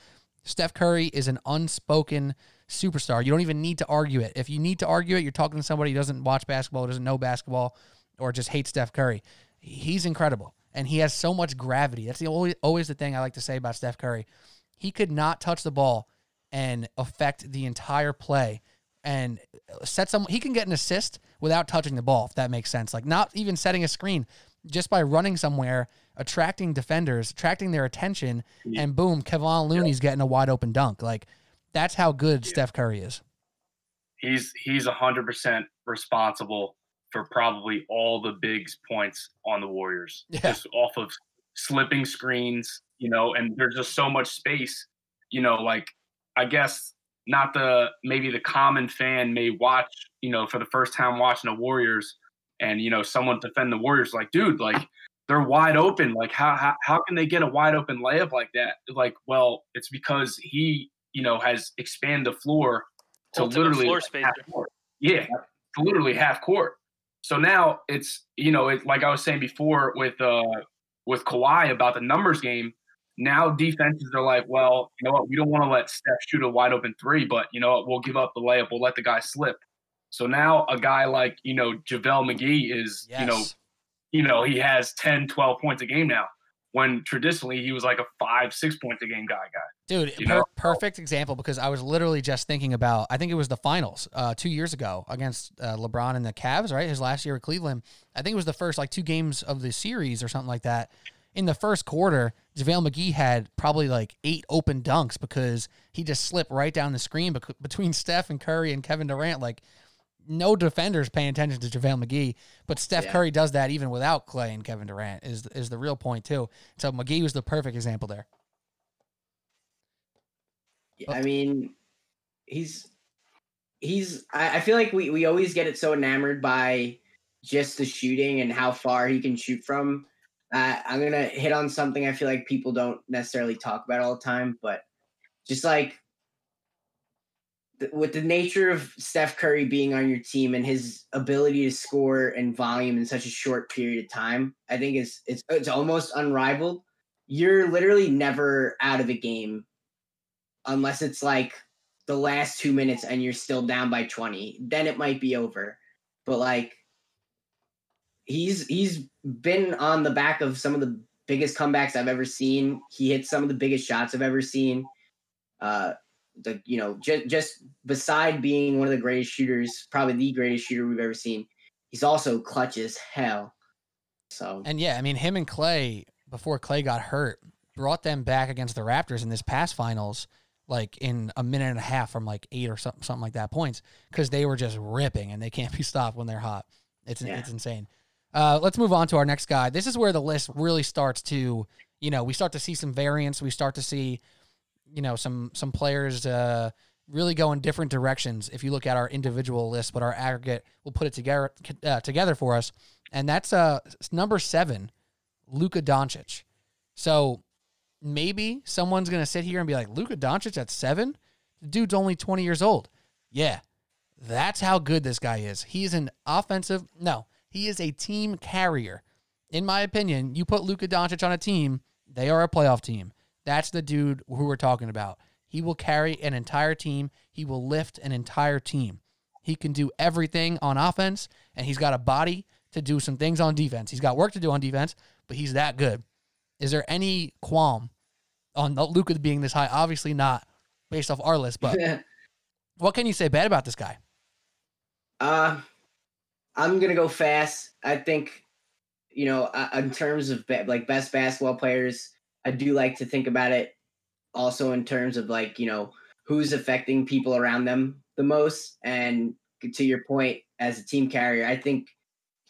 Steph Curry is an unspoken superstar. You don't even need to argue it. If you need to argue it, you're talking to somebody who doesn't watch basketball, doesn't know basketball, or just hate Steph Curry. He's incredible. And he has so much gravity. That's the always, always the thing I like to say about Steph Curry. He could not touch the ball and affect the entire play and set some he can get an assist without touching the ball if that makes sense like not even setting a screen just by running somewhere attracting defenders attracting their attention yeah. and boom Kevon Looney's yeah. getting a wide open dunk like that's how good yeah. Steph Curry is he's he's 100% responsible for probably all the bigs points on the Warriors just off of slipping screens you know and there's just so much space you know like I guess not the maybe the common fan may watch, you know, for the first time watching the Warriors and, you know, someone defend the Warriors like, dude, like they're wide open. Like how, how, how can they get a wide open layup like that? Like, well, it's because he, you know, has expanded the floor to Ultimate literally floor space. Yeah, to literally half court. So now it's, you know, it, like I was saying before with uh with Kawhi about the numbers game, now defenses are like, well, you know what? We don't want to let Steph shoot a wide open three, but you know what? We'll give up the layup. We'll let the guy slip. So now a guy like, you know, JaVale McGee is, yes. you know, you know, he has 10, 12 points a game now. When traditionally he was like a five, six points a game guy guy. Dude, per- perfect example because I was literally just thinking about. I think it was the finals uh, two years ago against uh, LeBron and the Cavs, right? His last year with Cleveland. I think it was the first like two games of the series or something like that. In the first quarter, JaVale McGee had probably like eight open dunks because he just slipped right down the screen bec- between Steph and Curry and Kevin Durant. Like no defenders paying attention to JaVale McGee, but Steph Yeah. Curry does that even without Klay and Kevin Durant is is the real point too. So McGee was the perfect example there. I mean, he's he's. I, I feel like we we always get it so enamored by just the shooting and how far he can shoot from. Uh, I'm gonna hit on something I feel like people don't necessarily talk about all the time, but just like with the nature of Steph Curry being on your team and his ability to score and volume in such a short period of time, I think it's it's almost unrivaled. You're literally never out of a game unless it's like the last two minutes and you're still down by 20 then it might be over. But like he's he's been on the back of some of the biggest comebacks i've ever seen. He hits some of the biggest shots i've ever seen. Uh the you know just just beside being one of the greatest shooters probably the greatest shooter we've ever seen he's also clutch as hell so And yeah, I mean, him and Klay before Klay got hurt brought them back against the Raptors in this past finals, like in a minute and a half from like eight or something, something like that points, because they were just ripping and they can't be stopped when they're hot. It's Yeah. it's insane. Uh, let's move on to our next guy. This is where the list really starts to, you know, we start to see some variance. We start to see, you know, some some players uh, really go in different directions. If you look at our individual list, but our aggregate, we'll put it together uh, together for us, and that's uh number seven, Luka Doncic. So maybe someone's gonna sit here and be like, Luka Doncic at seven? The dude's only 20 years old. Yeah. That's how good this guy is. He's an offensive no, he is a team carrier. In my opinion, you put Luka Doncic on a team, they are a playoff team. That's the dude who we're talking about. He will carry an entire team. He will lift an entire team. He can do everything on offense, and he's got a body to do some things on defense. He's got work to do on defense, but he's that good. Is there any qualm on Luka being this high? Obviously not, based off our list. But what can you say bad about this guy? Uh, I'm gonna go fast. I think, you know, uh, in terms of like best basketball players, I do like to think about it. Also, in terms of like you know who's affecting people around them the most, and to your point, as a team carrier, I think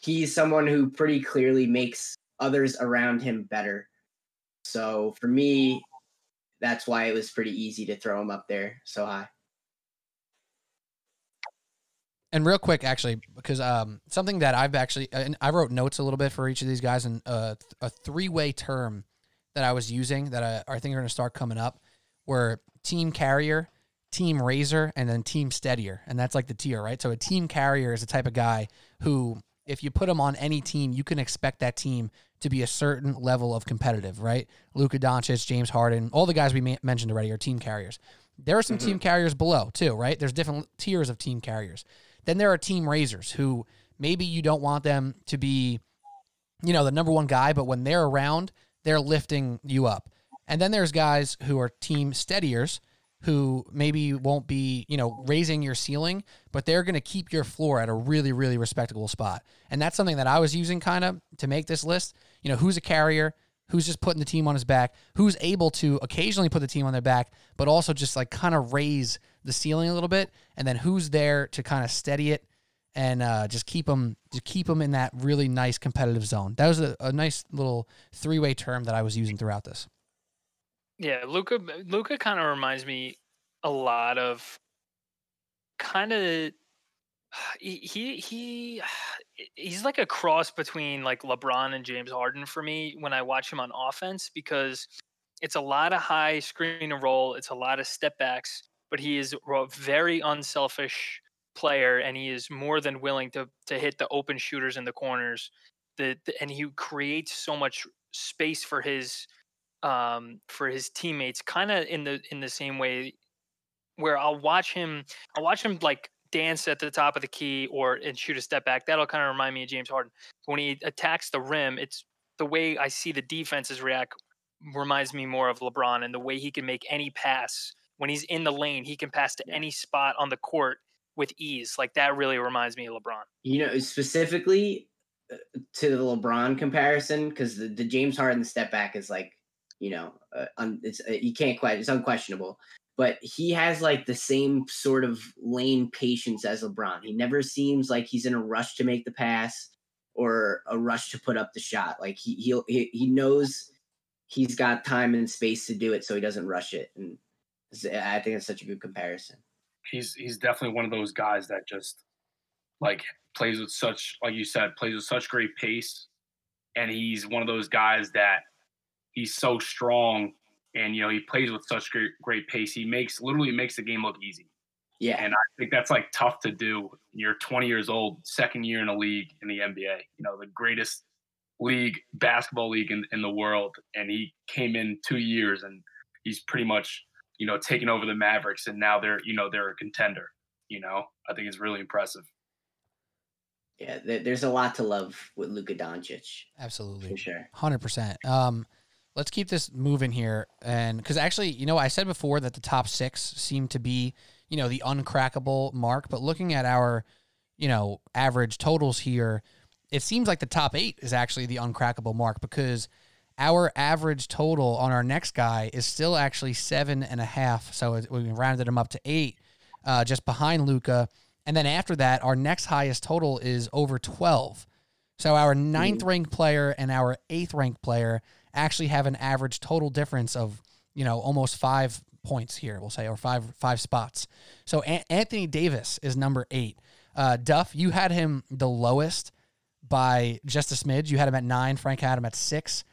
he's someone who pretty clearly makes others around him better. So for me, that's why it was pretty easy to throw him up there so high. And real quick, actually, because um, something that I've actually, and I wrote notes a little bit for each of these guys, and uh, a three way term that I was using that I, I think are going to start coming up were team carrier, team raiser, and then team steadier. And that's like the tier, right? So a team carrier is the type of guy who, if you put him on any team, you can expect that team to be a certain level of competitive, right? Luka Doncic, James Harden, all the guys we ma- mentioned already are team carriers. There are some team mm-hmm. carriers below too, right? There's different tiers of team carriers. Then there are team raisers who maybe you don't want them to be, you know, the number one guy, but when they're around, they're lifting you up. And then there's guys who are team steadiers who maybe won't be, you know, raising your ceiling, but they're going to keep your floor at a really, really respectable spot. And that's something that I was using kind of to make this list. You know, who's a carrier, who's just putting the team on his back, who's able to occasionally put the team on their back, but also just like kind of raise the ceiling a little bit, and then who's there to kind of steady it and uh, just keep them, just keep them in that really nice competitive zone. That was a, a nice little three way term that I was using throughout this. Yeah, Luka. Luka kind of reminds me a lot of kind of he he he he's like a cross between like LeBron and James Harden for me when I watch him on offense because it's a lot of high screen and roll, it's a lot of step backs, but he is a very unselfish player and he is more than willing to to hit the open shooters in the corners. The, the and he creates so much space for his um for his teammates kind of in the in the same way where I'll watch him I'll watch him like dance at the top of the key or and shoot a step back. That'll kind of remind me of James Harden. When he attacks the rim, it's the way I see the defenses react reminds me more of LeBron and the way he can make any pass when he's in the lane, he can pass to any spot on the court with ease. Like that really reminds me of LeBron. You know, specifically uh, to the LeBron comparison, because the, the James Harden step back is like, you know, uh, un, it's uh, you can't quite it's unquestionable. But he has like the same sort of lane patience as LeBron. He never seems like he's in a rush to make the pass or a rush to put up the shot. Like he he'll, he he knows he's got time and space to do it, so he doesn't rush it. And I think it's such a good comparison. He's he's definitely one of those guys that just like plays with such like you said plays with such great pace. And he's one of those guys that he's so strong and you know he plays with such great great pace. He makes literally makes the game look easy. Yeah, and i think that's like tough to do you're 20 years old second year in a league in the nba you know the greatest league basketball league in, in the world. And he came in two years and he's pretty much you know taking over the mavericks and now they're you know they're a contender you know i think it's really impressive yeah. There's a lot to love with Luka Doncic Absolutely. for sure. Hundred percent. Um, let's keep this moving here, and because actually, you know, I said before that the top six seem to be, you know, the uncrackable mark. But looking at our, you know, average totals here, it seems like the top eight is actually the uncrackable mark because our average total on our next guy is still actually seven and a half. So we rounded him up to eight, uh, just behind Luka. And then after that, our next highest total is over twelve. So our ninth ranked player and our eighth ranked player actually have an average total difference of you know almost five points here. We'll say or five five spots. So An- Anthony Davis is number eight. Uh, Duff, you had him the lowest by just a smidge. You had him at nine. Frank had him at six.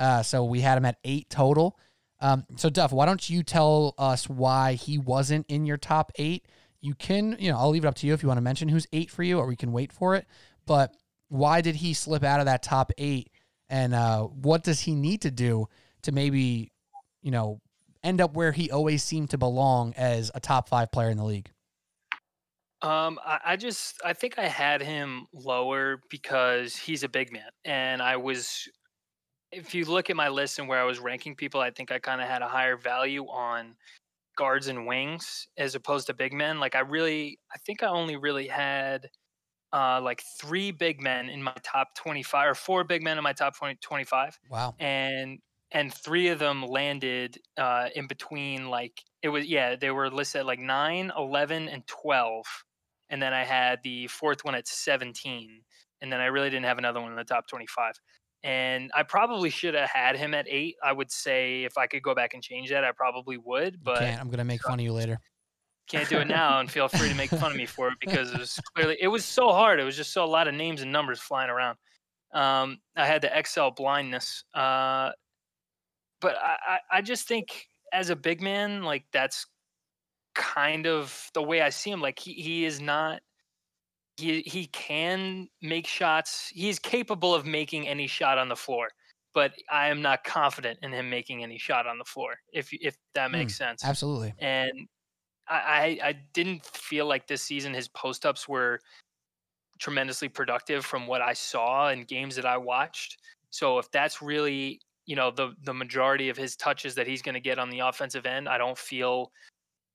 Uh, so we had him at eight total. Um, so Duff, why don't you tell us why he wasn't in your top eight? You can, you know, I'll leave it up to you if you want to mention who's eight for you, or we can wait for it. But why did he slip out of that top eight? And uh, what does he need to do to maybe, you know, end up where he always seemed to belong as a top five player in the league? Um, I, I just I think I had him lower because he's a big man, and I was. If you look at my list and where I was ranking people, I think I kind of had a higher value on guards and wings as opposed to big men. Like I really, I think I only really had uh, like three big men in my top twenty-five, or four big men in my top 20, 25 Wow. and and three of them landed uh, in between like it was yeah they were listed at like 9 11 and 12 and then i had the fourth one at 17 and then i really didn't have another one in the top 25 and i probably should have had him at 8 i would say if i could go back and change that i probably would but can't. I'm gonna make fun of you later. can't do it now and feel free to make fun of me for it because it was clearly it was so hard it was just so a lot of names and numbers flying around um, i had the excel blindness uh, but I, I, I just think as a big man like that's kind of the way i see him like he, he is not he, he can make shots he's capable of making any shot on the floor but i am not confident in him making any shot on the floor if if that mm, makes sense Absolutely. and I, I I didn't feel like this season his post ups were tremendously productive from what I saw in games that I watched. So if that's really you know the the majority of his touches that he's going to get on the offensive end, I don't feel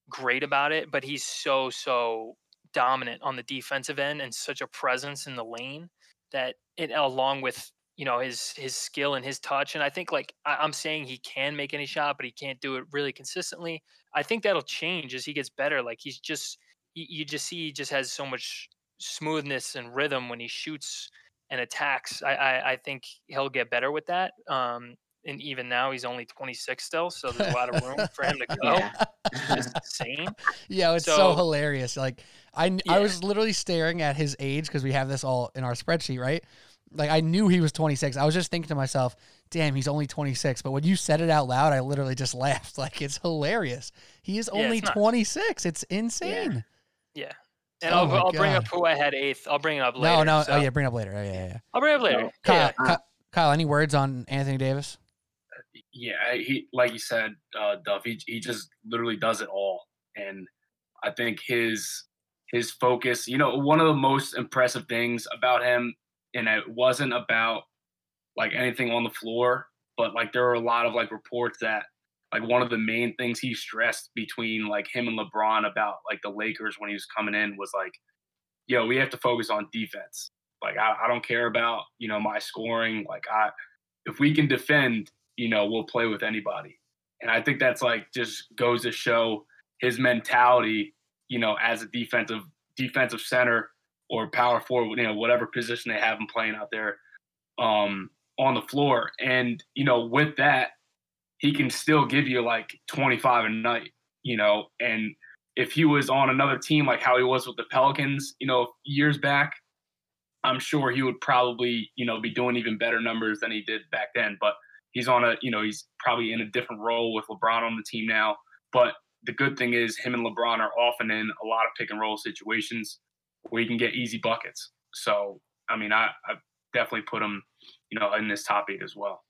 great about it. But he's so so dominant on the defensive end and such a presence in the lane that it along with you know his his skill and his touch and i think like I, i'm saying he can make any shot but he can't do it really consistently I think that'll change as he gets better. Like he's just, you, you just see he just has so much smoothness and rhythm when he shoots and attacks. I, I, I think he'll get better with that. Um, and even now he's only 26 still, so there's a lot of room for him to go. Yeah. It's insane. Yeah, it's so, So- hilarious. Like I, I was literally staring at his age because we have this all in our spreadsheet, right? Like I knew he was 26. I was just thinking to myself, "Damn, he's only 26." But when you said it out loud, I literally just laughed. Like it's hilarious. He is Yeah, only it's not- 26. It's insane. Yeah. And Oh I'll, I'll bring up who I had eighth. I'll bring it up No, later. no. Oh, so- Oh yeah, bring it up later. Oh, yeah, yeah, yeah. I'll bring it up later. Kyle, Yeah. Kyle, Kyle, any words on Anthony Davis? Yeah, he like you said, uh, Duff. He he just literally does it all, and I think his his focus. You know, one of the most impressive things about him, and it wasn't about like anything on the floor, but like there are a lot of like reports that like one of the main things he stressed between like him and LeBron about like the Lakers when he was coming in was like, yo, we have to focus on defense. Like I, I don't care about, you know, my scoring. Like I if we can defend, you know, we'll play with anybody. And I think that's like just goes to show his mentality, you know, as a defensive defensive center or power forward, you know, whatever position they have him playing out there um, on the floor. And, you know, with that, he can still give you like 25 a night, you know, and if he was on another team like how he was with the Pelicans, you know, years back, I'm sure he would probably, you know, be doing even better numbers than he did back then. But he's on a, you know, he's probably in a different role with LeBron on the team now. But the good thing is him and LeBron are often in a lot of pick and roll situations where he can get easy buckets. So, I mean, I, I definitely put him, you know, in this top eight as well.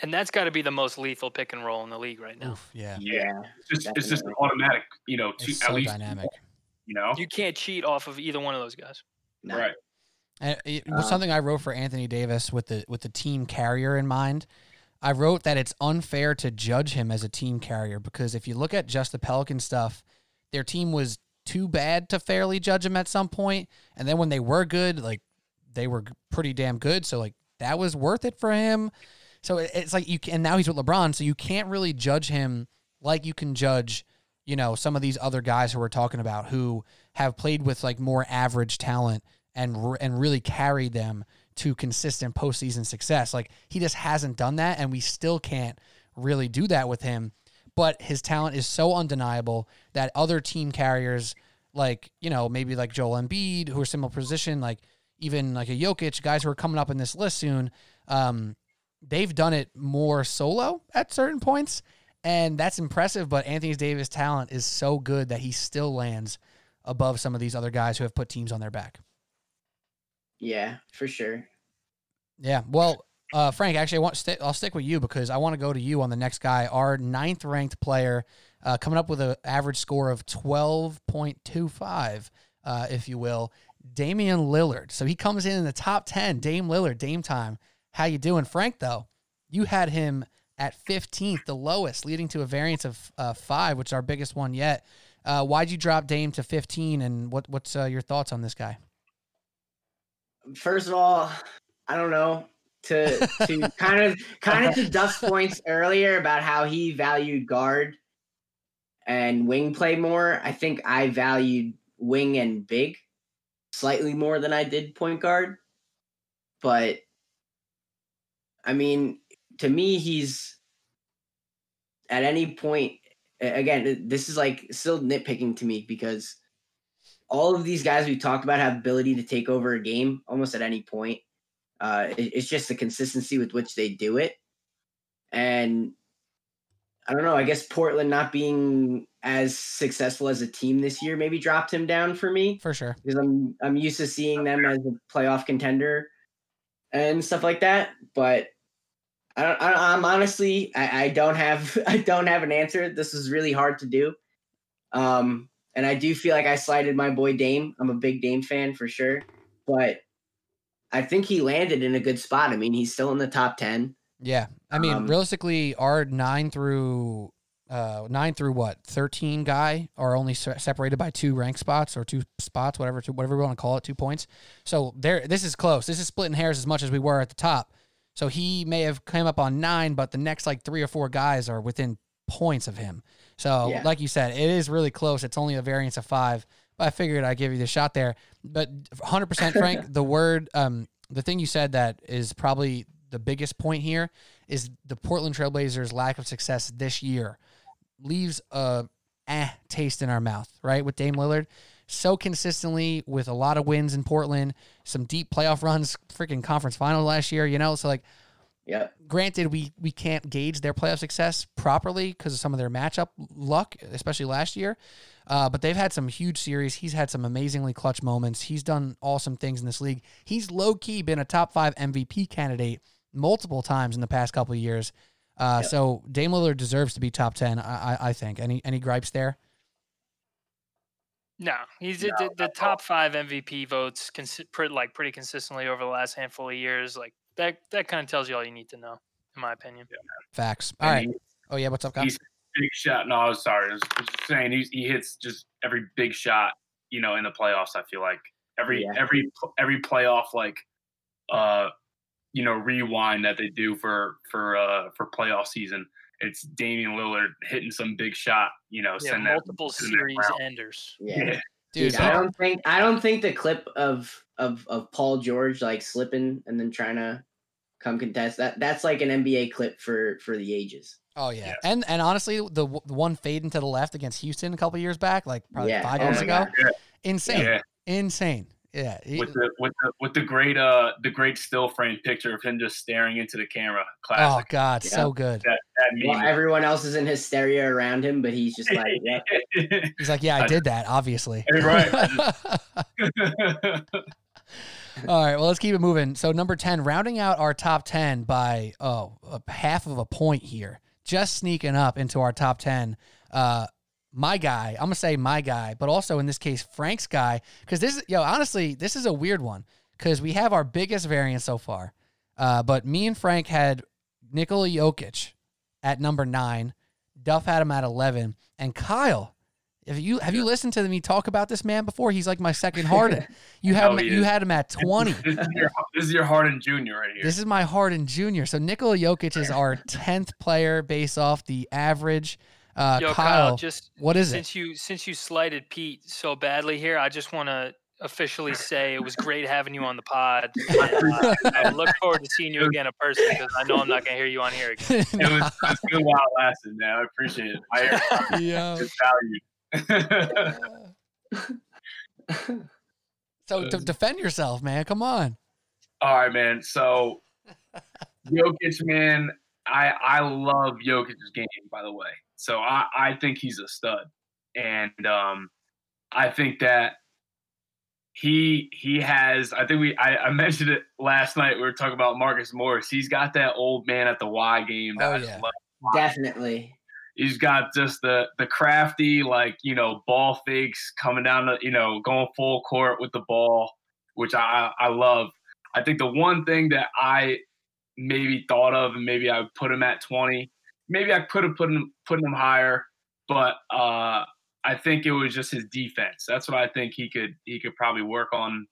And that's got to be the most lethal pick and roll in the league right now. Oof, yeah. Yeah. It's just, it's just an automatic, you know, to, It's at so least, dynamic. you know, You can't cheat off of either one of those guys. No. right. And it was Um, something I wrote for Anthony Davis with the with the team carrier in mind. I wrote that it's unfair to judge him as a team carrier because if you look at just the Pelican stuff, their team was too bad to fairly judge him at some point, and then when they were good, like they were pretty damn good. So like that was worth it for him. So it's like you can and now he's with LeBron, so you can't really judge him like you can judge, you know, some of these other guys who we're talking about who have played with like more average talent and and really carried them to consistent postseason success. Like he just hasn't done that, and we still can't really do that with him. But his talent is so undeniable that other team carriers, like you know maybe like Joel Embiid, who are similar position, like even like a Jokic, guys who are coming up in this list soon, um, they've done it more solo at certain points, and that's impressive. But Anthony Davis' talent is so good that he still lands above some of these other guys who have put teams on their back. Yeah, for sure. Yeah. Well, uh, Frank, actually, I want st- I'll stick with you because I want to go to you on the next guy. Our ninth ranked player, uh, coming up with an average score of twelve point two five, uh, if you will, Damian Lillard. So he comes in in the top ten. Dame Lillard, Dame time. How you doing, Frank? Though you had him at fifteenth, the lowest, leading to a variance of uh, five, which is our biggest one yet. Uh, why'd you drop Dame to fifteen, and what what's uh, your thoughts on this guy? First of all, I don't know to to kind of kind of to Duff's points earlier about how he valued guard and wing play more. I think I valued wing and big slightly more than I did point guard. But I mean, to me, he's at any point. Again, this is like still nitpicking to me because all of these guys we talked about have ability to take over a game almost at any point. Uh, it- it's just the consistency with which they do it, and I don't know. I guess Portland not being as successful as a team this year maybe dropped him down for me For sure. because I'm I'm used to seeing them as a playoff contender and stuff like that. But I don't, I, I'm honestly I, I don't have I don't have an answer. This is really hard to do. Um, and I do feel like I slighted my boy Dame. I'm a big Dame fan for sure, but I think he landed in a good spot. I mean, he's still in the top ten. Yeah, I mean, Um, realistically, our nine through uh nine through what thirteen guy are only se- separated by two rank spots or two spots, whatever, two, whatever we want to call it, two points. So there, this is close. This is splitting hairs as much as we were at the top. So he may have come up on nine, but the next like three or four guys are within points of him. So Yeah. like you said, it is really close. It's only a variance of five. But I figured I'd give you the shot there. But 100% Frank, the word, um, the thing you said that is probably the biggest point here is the Portland Trailblazers' lack of success this year leaves a eh taste in our mouth, right? With Dame Lillard, so consistently with a lot of wins in Portland, some deep playoff runs, freaking conference final last year, you know. So like, Yep. granted, we we can't gauge their playoff success properly because of some of their matchup luck, especially last year. Uh, but they've had some huge series. He's had some amazingly clutch moments. He's done awesome things in this league. He's low key been a top five MVP candidate multiple times in the past couple of years. Uh, Yep. So Dame Lillard deserves to be top ten. I, I, I think. Any any gripes there? No, he's No, the, the top five MVP votes, consi- pretty, like pretty consistently over the last handful of years. Like that that kind of tells you all you need to know, in my opinion. Facts. All And right. he- Oh yeah. What's up, guys? he's big shot. No, I was sorry. I was, just saying he's, he hits just every big shot, you know, in the playoffs. I feel like every Yeah. every every playoff like uh you know rewind that they do for for uh for playoff season. It's Damian Lillard hitting some big shot, you know, Yeah, send that multiple to the series round. enders. Yeah. Yeah. Dude, Dude, I don't think I don't think the clip of of of Paul George like slipping and then trying to come contest that that's like an NBA clip for for the ages. Oh yeah, Yeah. and and honestly, the, the one fading to the left against Houston a couple years back, like probably Yeah. five Oh years ago, Yeah. insane, Yeah, insane. Yeah, with the with the with the great uh the great still frame picture of him just staring into the camera. oh god, Yeah. so good. that that Well, everyone else is in hysteria around him, but he's just like, yeah. He's like, yeah, I I- did that, obviously. Right. All right, well, let's keep it moving. So number ten, rounding out our top ten by oh a half of a point here, just sneaking up into our top ten. Uh, my guy, I'm gonna say my guy, but also in this case Frank's guy, because this is yo honestly this is a weird one because we have our biggest variance so far, uh, but me and Frank had Nikola Jokic at number nine, Duff had him at eleven, and Kyle. If you have you listened to me talk about this man before? He's like my second Harden. You have him, you had him at twenty. this, is your, this is your Harden Jr. right here. This is my Harden Jr. So Nikola Jokic is our tenth player based off the average. Uh, Yo, Kyle, Kyle, just what is it? since you since you slighted Pete so badly here, I just want to officially say it was great having you on the pod. Uh, I look forward to seeing you again in person because I know I'm not gonna hear you on here again. it was it's good while it lasted, man. I appreciate it. I yeah. it's valued. So to defend yourself, man. Come on. All right, man. So Jokic, man, I I love Jokic's game, by the way. So I, I think he's a stud. And um I think that he he has I think we I, I mentioned it last night. We were talking about Marcus Morris. He's got that old man at the Y game that Oh, I yeah. love. definitely. He's got just the the crafty, like you know, ball fakes coming down the, you know, going full court with the ball, which I I love. I think the one thing that I maybe thought of, and maybe I put him at twenty, maybe I could have put him put him higher, but uh, I think it was just his defense. That's what I think he could he could probably work on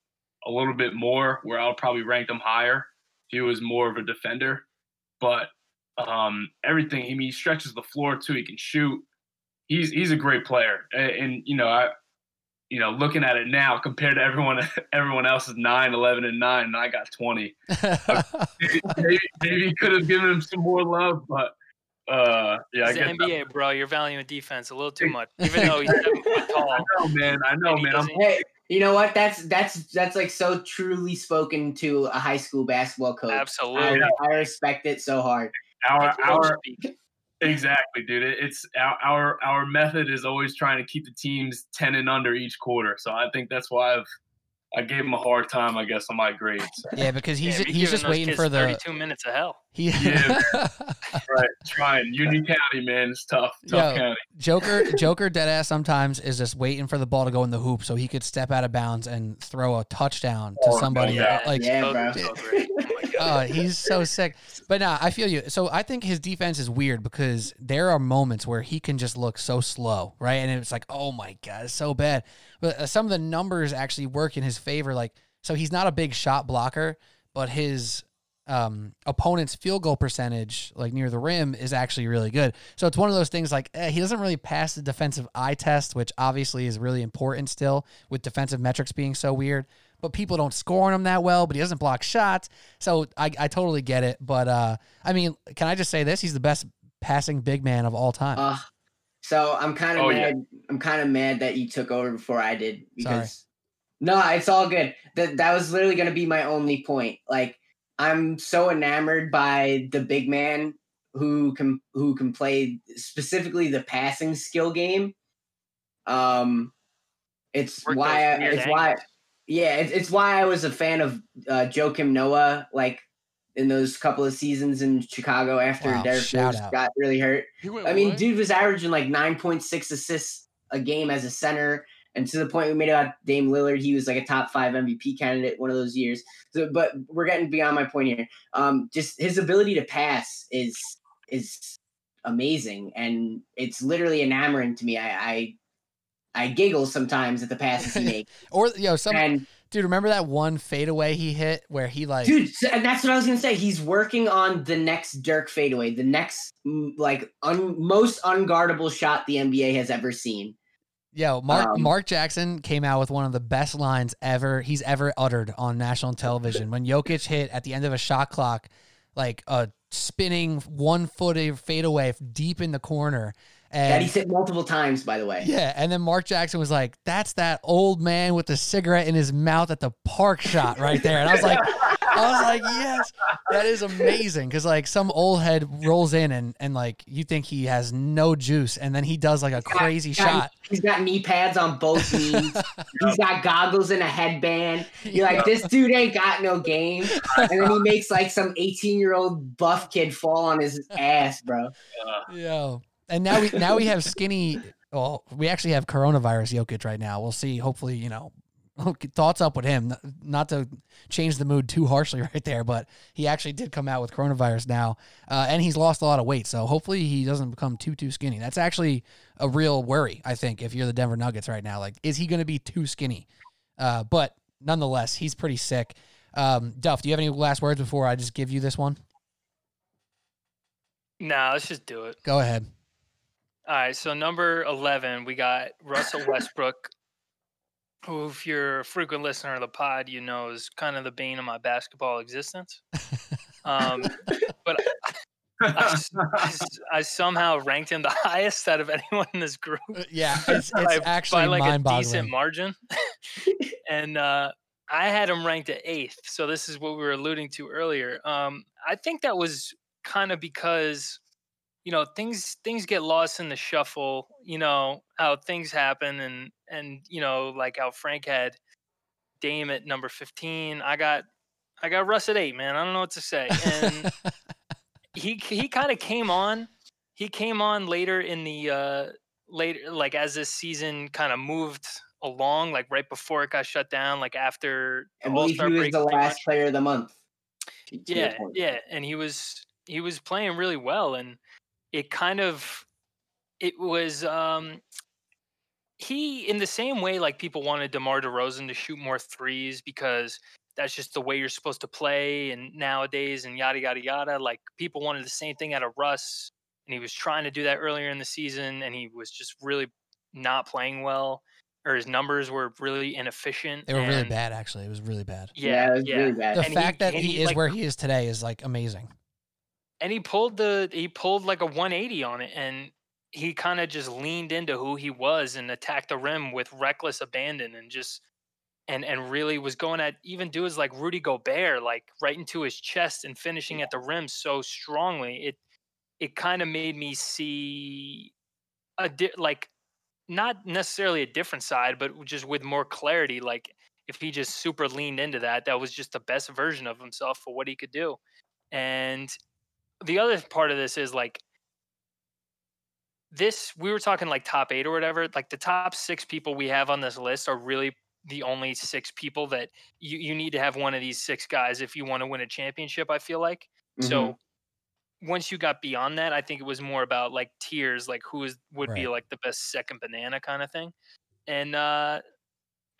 a little bit more. Where I'll probably rank him higher if he was more of a defender, but um, everything. I mean, he stretches the floor too. He can shoot. He's he's a great player, and, and you know, I, you know, looking at it now compared to everyone everyone else's 9, 11, and nine, and I got twenty. Maybe maybe, maybe he could have given him some more love, but uh, yeah, I It's the guess. NBA, bro. You're valuing defense a little too much, even though he's seven foot tall. I know, man. I know, man. I'm, Hey, you know what? That's that's that's like so truly spoken to a high school basketball coach. I, Absolutely. I respect it so hard. Our our speak. exactly, dude. It's our, our our method is always trying to keep the teams ten and under each quarter. So I think that's why I've I gave him a hard time, I guess, on my grades. yeah, because he's Damn, you're he's just waiting for the 32 minutes of hell. He, Yeah, right, trying Union County, man, it's tough, tough Yo. county. Joker Joker dead ass. sometimes is just waiting for the ball to go in the hoop so he could step out of bounds and throw a touchdown to Oh, no somebody. doubt. Like Yeah, so, bro. Oh my God. Oh, he's so sick. But nah, I feel you. So I think his defense is weird because there are moments where he can just look so slow, right? And it's like, oh my god, it's so bad. But uh, some of the numbers actually work in his favor. Like, so he's not a big shot blocker, but his um, opponent's field goal percentage, like near the rim, is actually really good. So it's one of those things like eh, he doesn't really pass the defensive eye test, which obviously is really important still with defensive metrics being so weird. But people don't score on him that well, but he doesn't block shots. So I, I totally get it. But uh, I mean, can I just say this? He's the best passing big man of all time. Uh, so I'm kind of Oh, yeah. mad. I'm kind of mad that you took over before I did Sorry. because no, it's all good. That that was literally gonna be my only point. Like I'm so enamored by the big man who can who can play specifically the passing skill game. Um, it's Work why I, weird it's why yeah it's, it's why I was a fan of uh, Joakim Noah like in those couple of seasons in Chicago after Wow, Derrick Rose got really hurt. Went I mean, what? dude was averaging like 9.6 assists a game as a center And to the point we made about Dame Lillard, he was like a top five MVP candidate one of those years. So, but we're getting beyond my point here. Um, just his ability to pass is is amazing, and it's literally enamoring to me. I I, I giggle sometimes at the passes he makes. or you know, some and dude, remember that one fadeaway he hit where he like dude, so- and that's what I was gonna say. He's working on the next Dirk fadeaway, the next like un, most unguardable shot the NBA has ever seen. Yo, Mark Um, Mark Jackson came out with one of the best lines ever he's ever uttered on national television when Jokic hit at the end of a shot clock, like a spinning one footed fadeaway deep in the corner. That And he's hit multiple times, by the way. yeah, and then Mark Jackson was like, "That's that old man with the cigarette in his mouth at the park shot right there." And I was like, I was like, yes, that is amazing. Cause like some old head rolls in and, and like you think he has no juice and then he does like a got- crazy got- shot. He's got knee pads on both knees. He's got goggles and a headband. You're like, this dude ain't got no game. And then he makes like some 18 year old buff kid fall on his ass, bro. Yo. And now we now we have skinny well, we actually have coronavirus Jokic right now. We'll see. Hopefully, you know, thoughts up with him. Not to change the mood too harshly right there, but he actually did come out with coronavirus now, uh, and he's lost a lot of weight. So hopefully he doesn't become too too skinny. That's actually a real worry. I think if you're the Denver Nuggets right now, like, is he going to be too skinny? Uh, but nonetheless, he's pretty sick. Um, Duff, do you have any last words before I just give you this one? Nah, let's just do it. Go ahead. All right, so number 11, we got Russell Westbrook, who, if you're a frequent listener of the pod, you know is kind of the bane of my basketball existence. Um, but I somehow ranked him the highest out of anyone in this group Uh, Yeah, it's, it's by, actually by like a decent margin. and uh, I had him ranked at eighth. So this is what we were alluding to earlier. Um, I think that was kind of because you know things things get lost in the shuffle. You know how things happen, and and you know like how Frank had Dame at number fifteen. I got I got Russ at eight. Man, I don't know what to say. And he he kind of came on. He came on later in the uh later like as this season kind of moved along, like right before it got shut down, like after the believe All-Star he was break. the last much. player of the month. Yeah, yeah, and he was he was playing really well, and it kind of it was um he in the same way like people wanted DeMar DeRozan to shoot more threes because that's just the way you're supposed to play and nowadays and yada yada yada like people wanted the same thing out of Russ and he was trying to do that earlier in the season and he was just really not playing well or his numbers were really inefficient They were really bad, actually. It was really bad. Yeah, it was yeah. really bad. The And he- fact that he, he, is like- where he is today is like amazing. And he pulled the he pulled like a 180 on it and he kind of just leaned into who he was and attacked the rim with reckless abandon and just and and really was going at even dudes like Rudy Gobert like right into his chest and finishing at the rim so strongly it it kind of made me see a di- like not necessarily a different side but just with more clarity like if he just super leaned into that that was just the best version of himself for what he could do. And the other part of this is like this we were talking like top eight or whatever like the top six people we have on this list are really the only six people that you, you need to have one of these six guys if you want to win a championship i feel like Mhm. so once you got beyond that i think it was more about like tiers like who is would be like the best second banana kind of thing and uh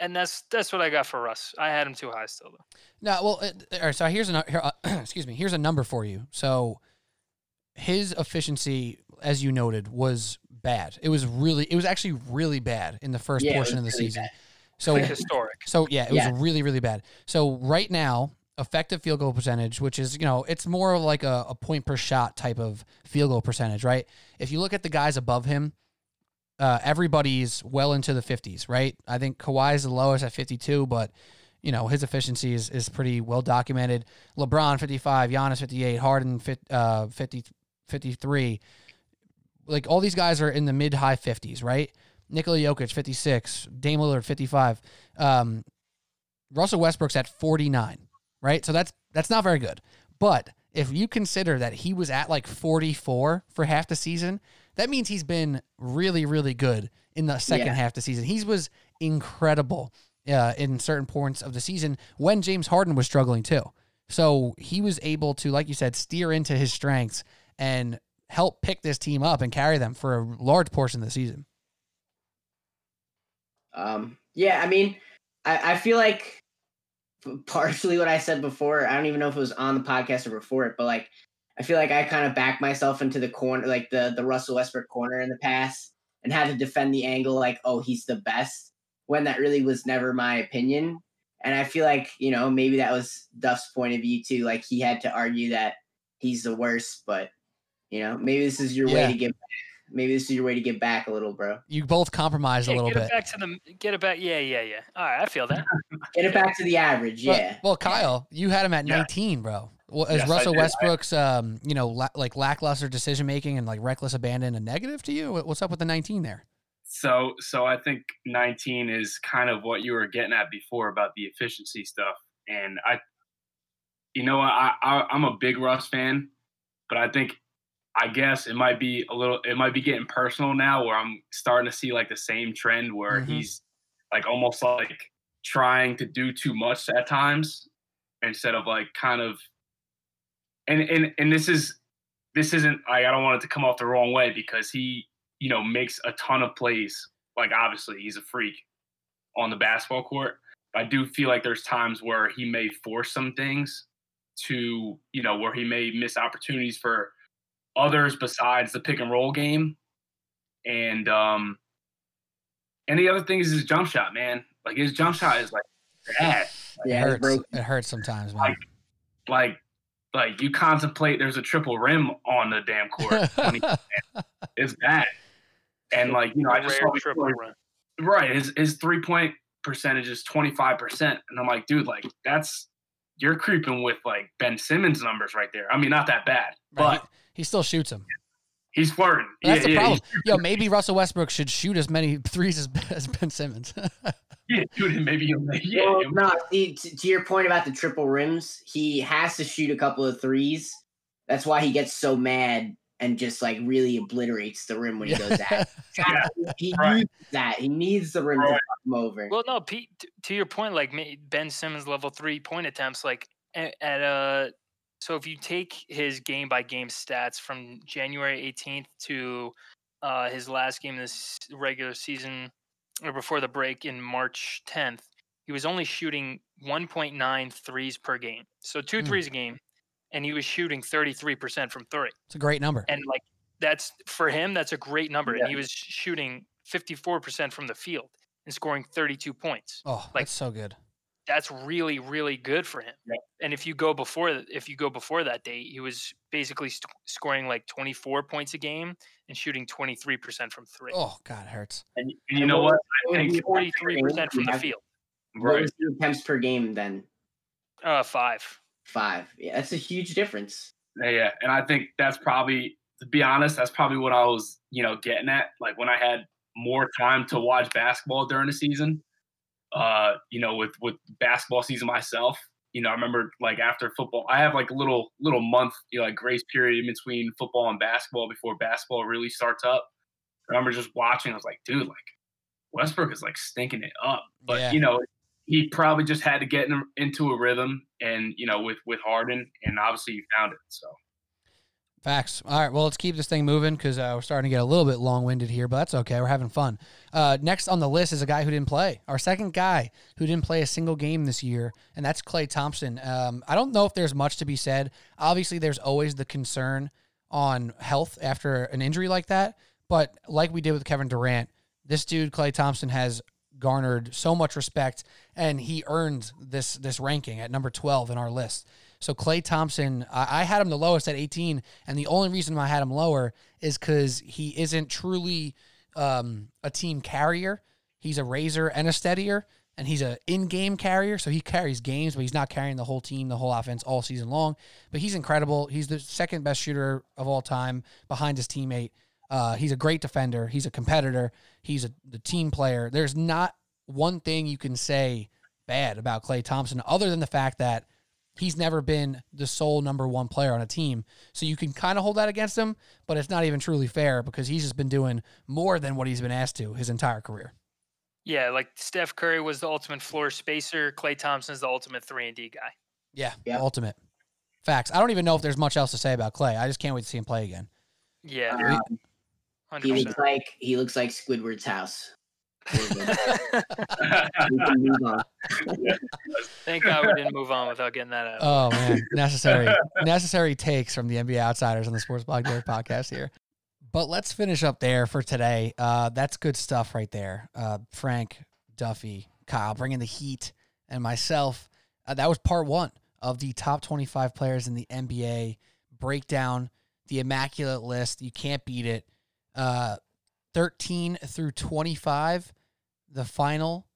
and that's that's what i got for russ i had him too high still though No, well, right. So here's a nu- here, uh, excuse me. Here's a number for you. So his efficiency, as you noted, was bad. It was really, it was actually really bad in the first Yeah, portion of the really season. bad. So like historic So yeah, it Yeah. was really, really bad. So right now, effective field goal percentage, which is, you know, it's more of like a, a point per shot type of field goal percentage, right? If you look at the guys above him, uh, everybody's well into the 50s, right? I think Kawhi's the lowest at 52, but you know his efficiency is, is pretty well documented. LeBron 55, Giannis 58, Harden fit, uh, 50, 53. Like all these guys are in the mid high 50s, right? Nikola Jokic 56, Dame Lillard 55. Um, Russell Westbrook's at 49, right? So that's that's not very good. But if you consider that he was at like 44 for half the season, that means he's been really, really good in the second Yeah. half of the season. He was incredible uh, in certain points of the season when James Harden was struggling too. So he was able to, like you said, steer into his strengths and help pick this team up and carry them for a large portion of the season. Um, yeah, I mean, I, I feel like partially what I said before, I don't even know if it was on the podcast or before it, but like I feel like I kind of backed myself into the corner, like the the Russell Westbrook corner in the past, and had to defend the angle like, oh, he's the best, when that really was never my opinion. And I feel like you know maybe that was Duff's point of view too. Like he had to argue that he's the worst, but you know maybe this is your Yeah. way to get back. Maybe this is your way to get back a little, bro. You both compromised a Yeah, little get bit. it back to the get it back. Yeah, yeah, yeah. All right, I feel that. Get it back to the average, But- yeah. well, Kyle, you had him at Yeah. 19, bro. Well, is Yes, Russell Westbrook's, um, you know, la- like lackluster decision making and like reckless abandon a negative to you? What's up with the 19 there? So, so I think 19 is kind of what you were getting at before about the efficiency stuff. And I, you know, I, I I'm a big Russ fan, but I think, I guess it might be a little, it might be getting personal now, where I'm starting to see like the same trend where Mhm. he's like almost like trying to do too much at times instead of like kind of, and and and this is this isn't like I don't want it to come off the wrong way because he you know makes a ton of plays. Like obviously he's a freak on the basketball court. I do feel like there's times where he may force some things to you know where he may miss opportunities for others besides the pick and roll game. And um and the other thing is his jump shot, man. Like his jump shot is like bad. It Yeah, it hurts. broke. It hurts sometimes, man. Like, like like you contemplate there's a triple rim on the damn court. when he- it's bad. And like, you know, I just saw triple before- run. right, his his three point percentage is twenty five percent. And I'm like, dude, like that's you're creeping with like Ben Simmons numbers right there. I mean, not that bad, Right, but he, he still shoots him. he's flirting. That's yeah, the yeah, problem. Yo, maybe Russell Westbrook should shoot as many threes as, as Ben Simmons. Yeah, dude, and maybe he'll yeah, Well, no, see, to, to your point about the triple rims, he has to shoot a couple of threes. That's why he gets so mad and just like really obliterates the rim when he goes at. Yeah, He right. needs that. He needs the rim to Right. fuck him over. Well, no, Pete. t- To your point, like Ben Simmons level three point attempts, like a- at uh So if you take his game by game stats from January 18th to uh, his last game this regular season or before the break in March 10th, he was only shooting 1.9 threes per game. So two Hmm. threes a game, and he was shooting 33% from three. It's a great number. And like that's for him, that's a great number. Yeah. And he was shooting 54% from the field and scoring 32 points. Oh, like- that's so good. That's really, really good for him. Yep. And if you go before if you go before that date, he was basically st- scoring like 24 points a game and shooting 23% from three. Oh, God, hurts. And, and you know what? I and think 43% from the field. What right. was the attempts per game then? Uh, five. Five. Yeah, that's a huge difference. Yeah, yeah, and I think that's probably, to be honest, that's probably what I was, you know, getting at. Like when I had more time to watch basketball during the season, uh, you know, with with basketball season myself, you know, I remember like after football, I have like a little little month, you know, like grace period in between football and basketball before basketball really starts up. I remember just watching. I was like, dude, like Westbrook is like stinking it up, but Yeah. you know, he probably just had to get in, into a rhythm, and you know, with with Harden, and obviously he found it. So. Facts. All right. Well, let's keep this thing moving because uh, we're starting to get a little bit long winded here, but that's okay. We're having fun. Uh, next on the list is a guy who didn't play. Our second guy who didn't play a single game this year, and that's Klay Thompson. Um, I don't know if there's much to be said. Obviously, there's always the concern on health after an injury like that. But like we did with Kevin Durant, this dude, Klay Thompson, has garnered so much respect and he earned this this ranking at number 12 in our list. So Klay Thompson, I, I had him the lowest at 18, and the only reason I had him lower is because he isn't truly um, a team carrier. He's a raiser and a steadier, and he's an in-game carrier. So he carries games, but he's not carrying the whole team, the whole offense all season long. But he's incredible. He's the second best shooter of all time behind his teammate. Uh, he's a great defender. He's a competitor. He's a the team player. There's not one thing you can say bad about Klay Thompson other than the fact that he's never been the sole number one player on a team. So you can kind of hold that against him, but it's not even truly fair because he's just been doing more than what he's been asked to his entire career. Yeah, like Steph Curry was the ultimate floor spacer. Klay Thompson's the ultimate three and D guy. Yeah, Yep. ultimate. Facts. I don't even know if there's much else to say about Klay. I just can't wait to see him play again. Yeah, Um, hundred he looks like he looks like Squidward's house. We can move on. Thank God we didn't move on without getting that out. Oh man, necessary necessary takes from the NBA outsiders on the Sports Blog Daily podcast here. But let's finish up there for today. Uh, that's good stuff right there. Uh, Frank, Duffy, Kyle, bringing the heat, and myself. Uh, that was part one of the top twenty-five players in the NBA breakdown. The immaculate list. You can't beat it. Uh, Thirteen through twenty-five. The final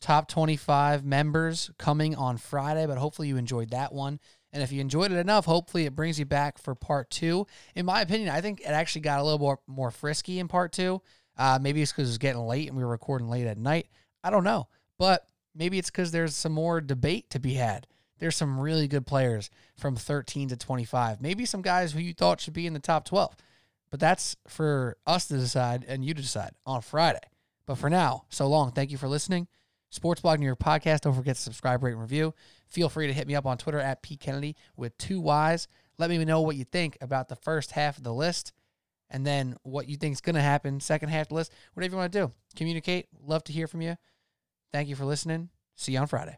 top 25 members coming on Friday, but hopefully you enjoyed that one. And if you enjoyed it enough, hopefully it brings you back for part two. In my opinion, I think it actually got a little more, more frisky in part two. Uh, maybe it's because it was getting late and we were recording late at night. I don't know. But maybe it's because there's some more debate to be had. There's some really good players from 13 to 25. Maybe some guys who you thought should be in the top 12. But that's for us to decide and you to decide on Friday. But for now, so long. Thank you for listening. Sports Blog New York Podcast. Don't forget to subscribe, rate, and review. Feel free to hit me up on Twitter at Pete Kennedy with two Y's. Let me know what you think about the first half of the list and then what you think is going to happen, second half of the list, whatever you want to do. Communicate. Love to hear from you. Thank you for listening. See you on Friday.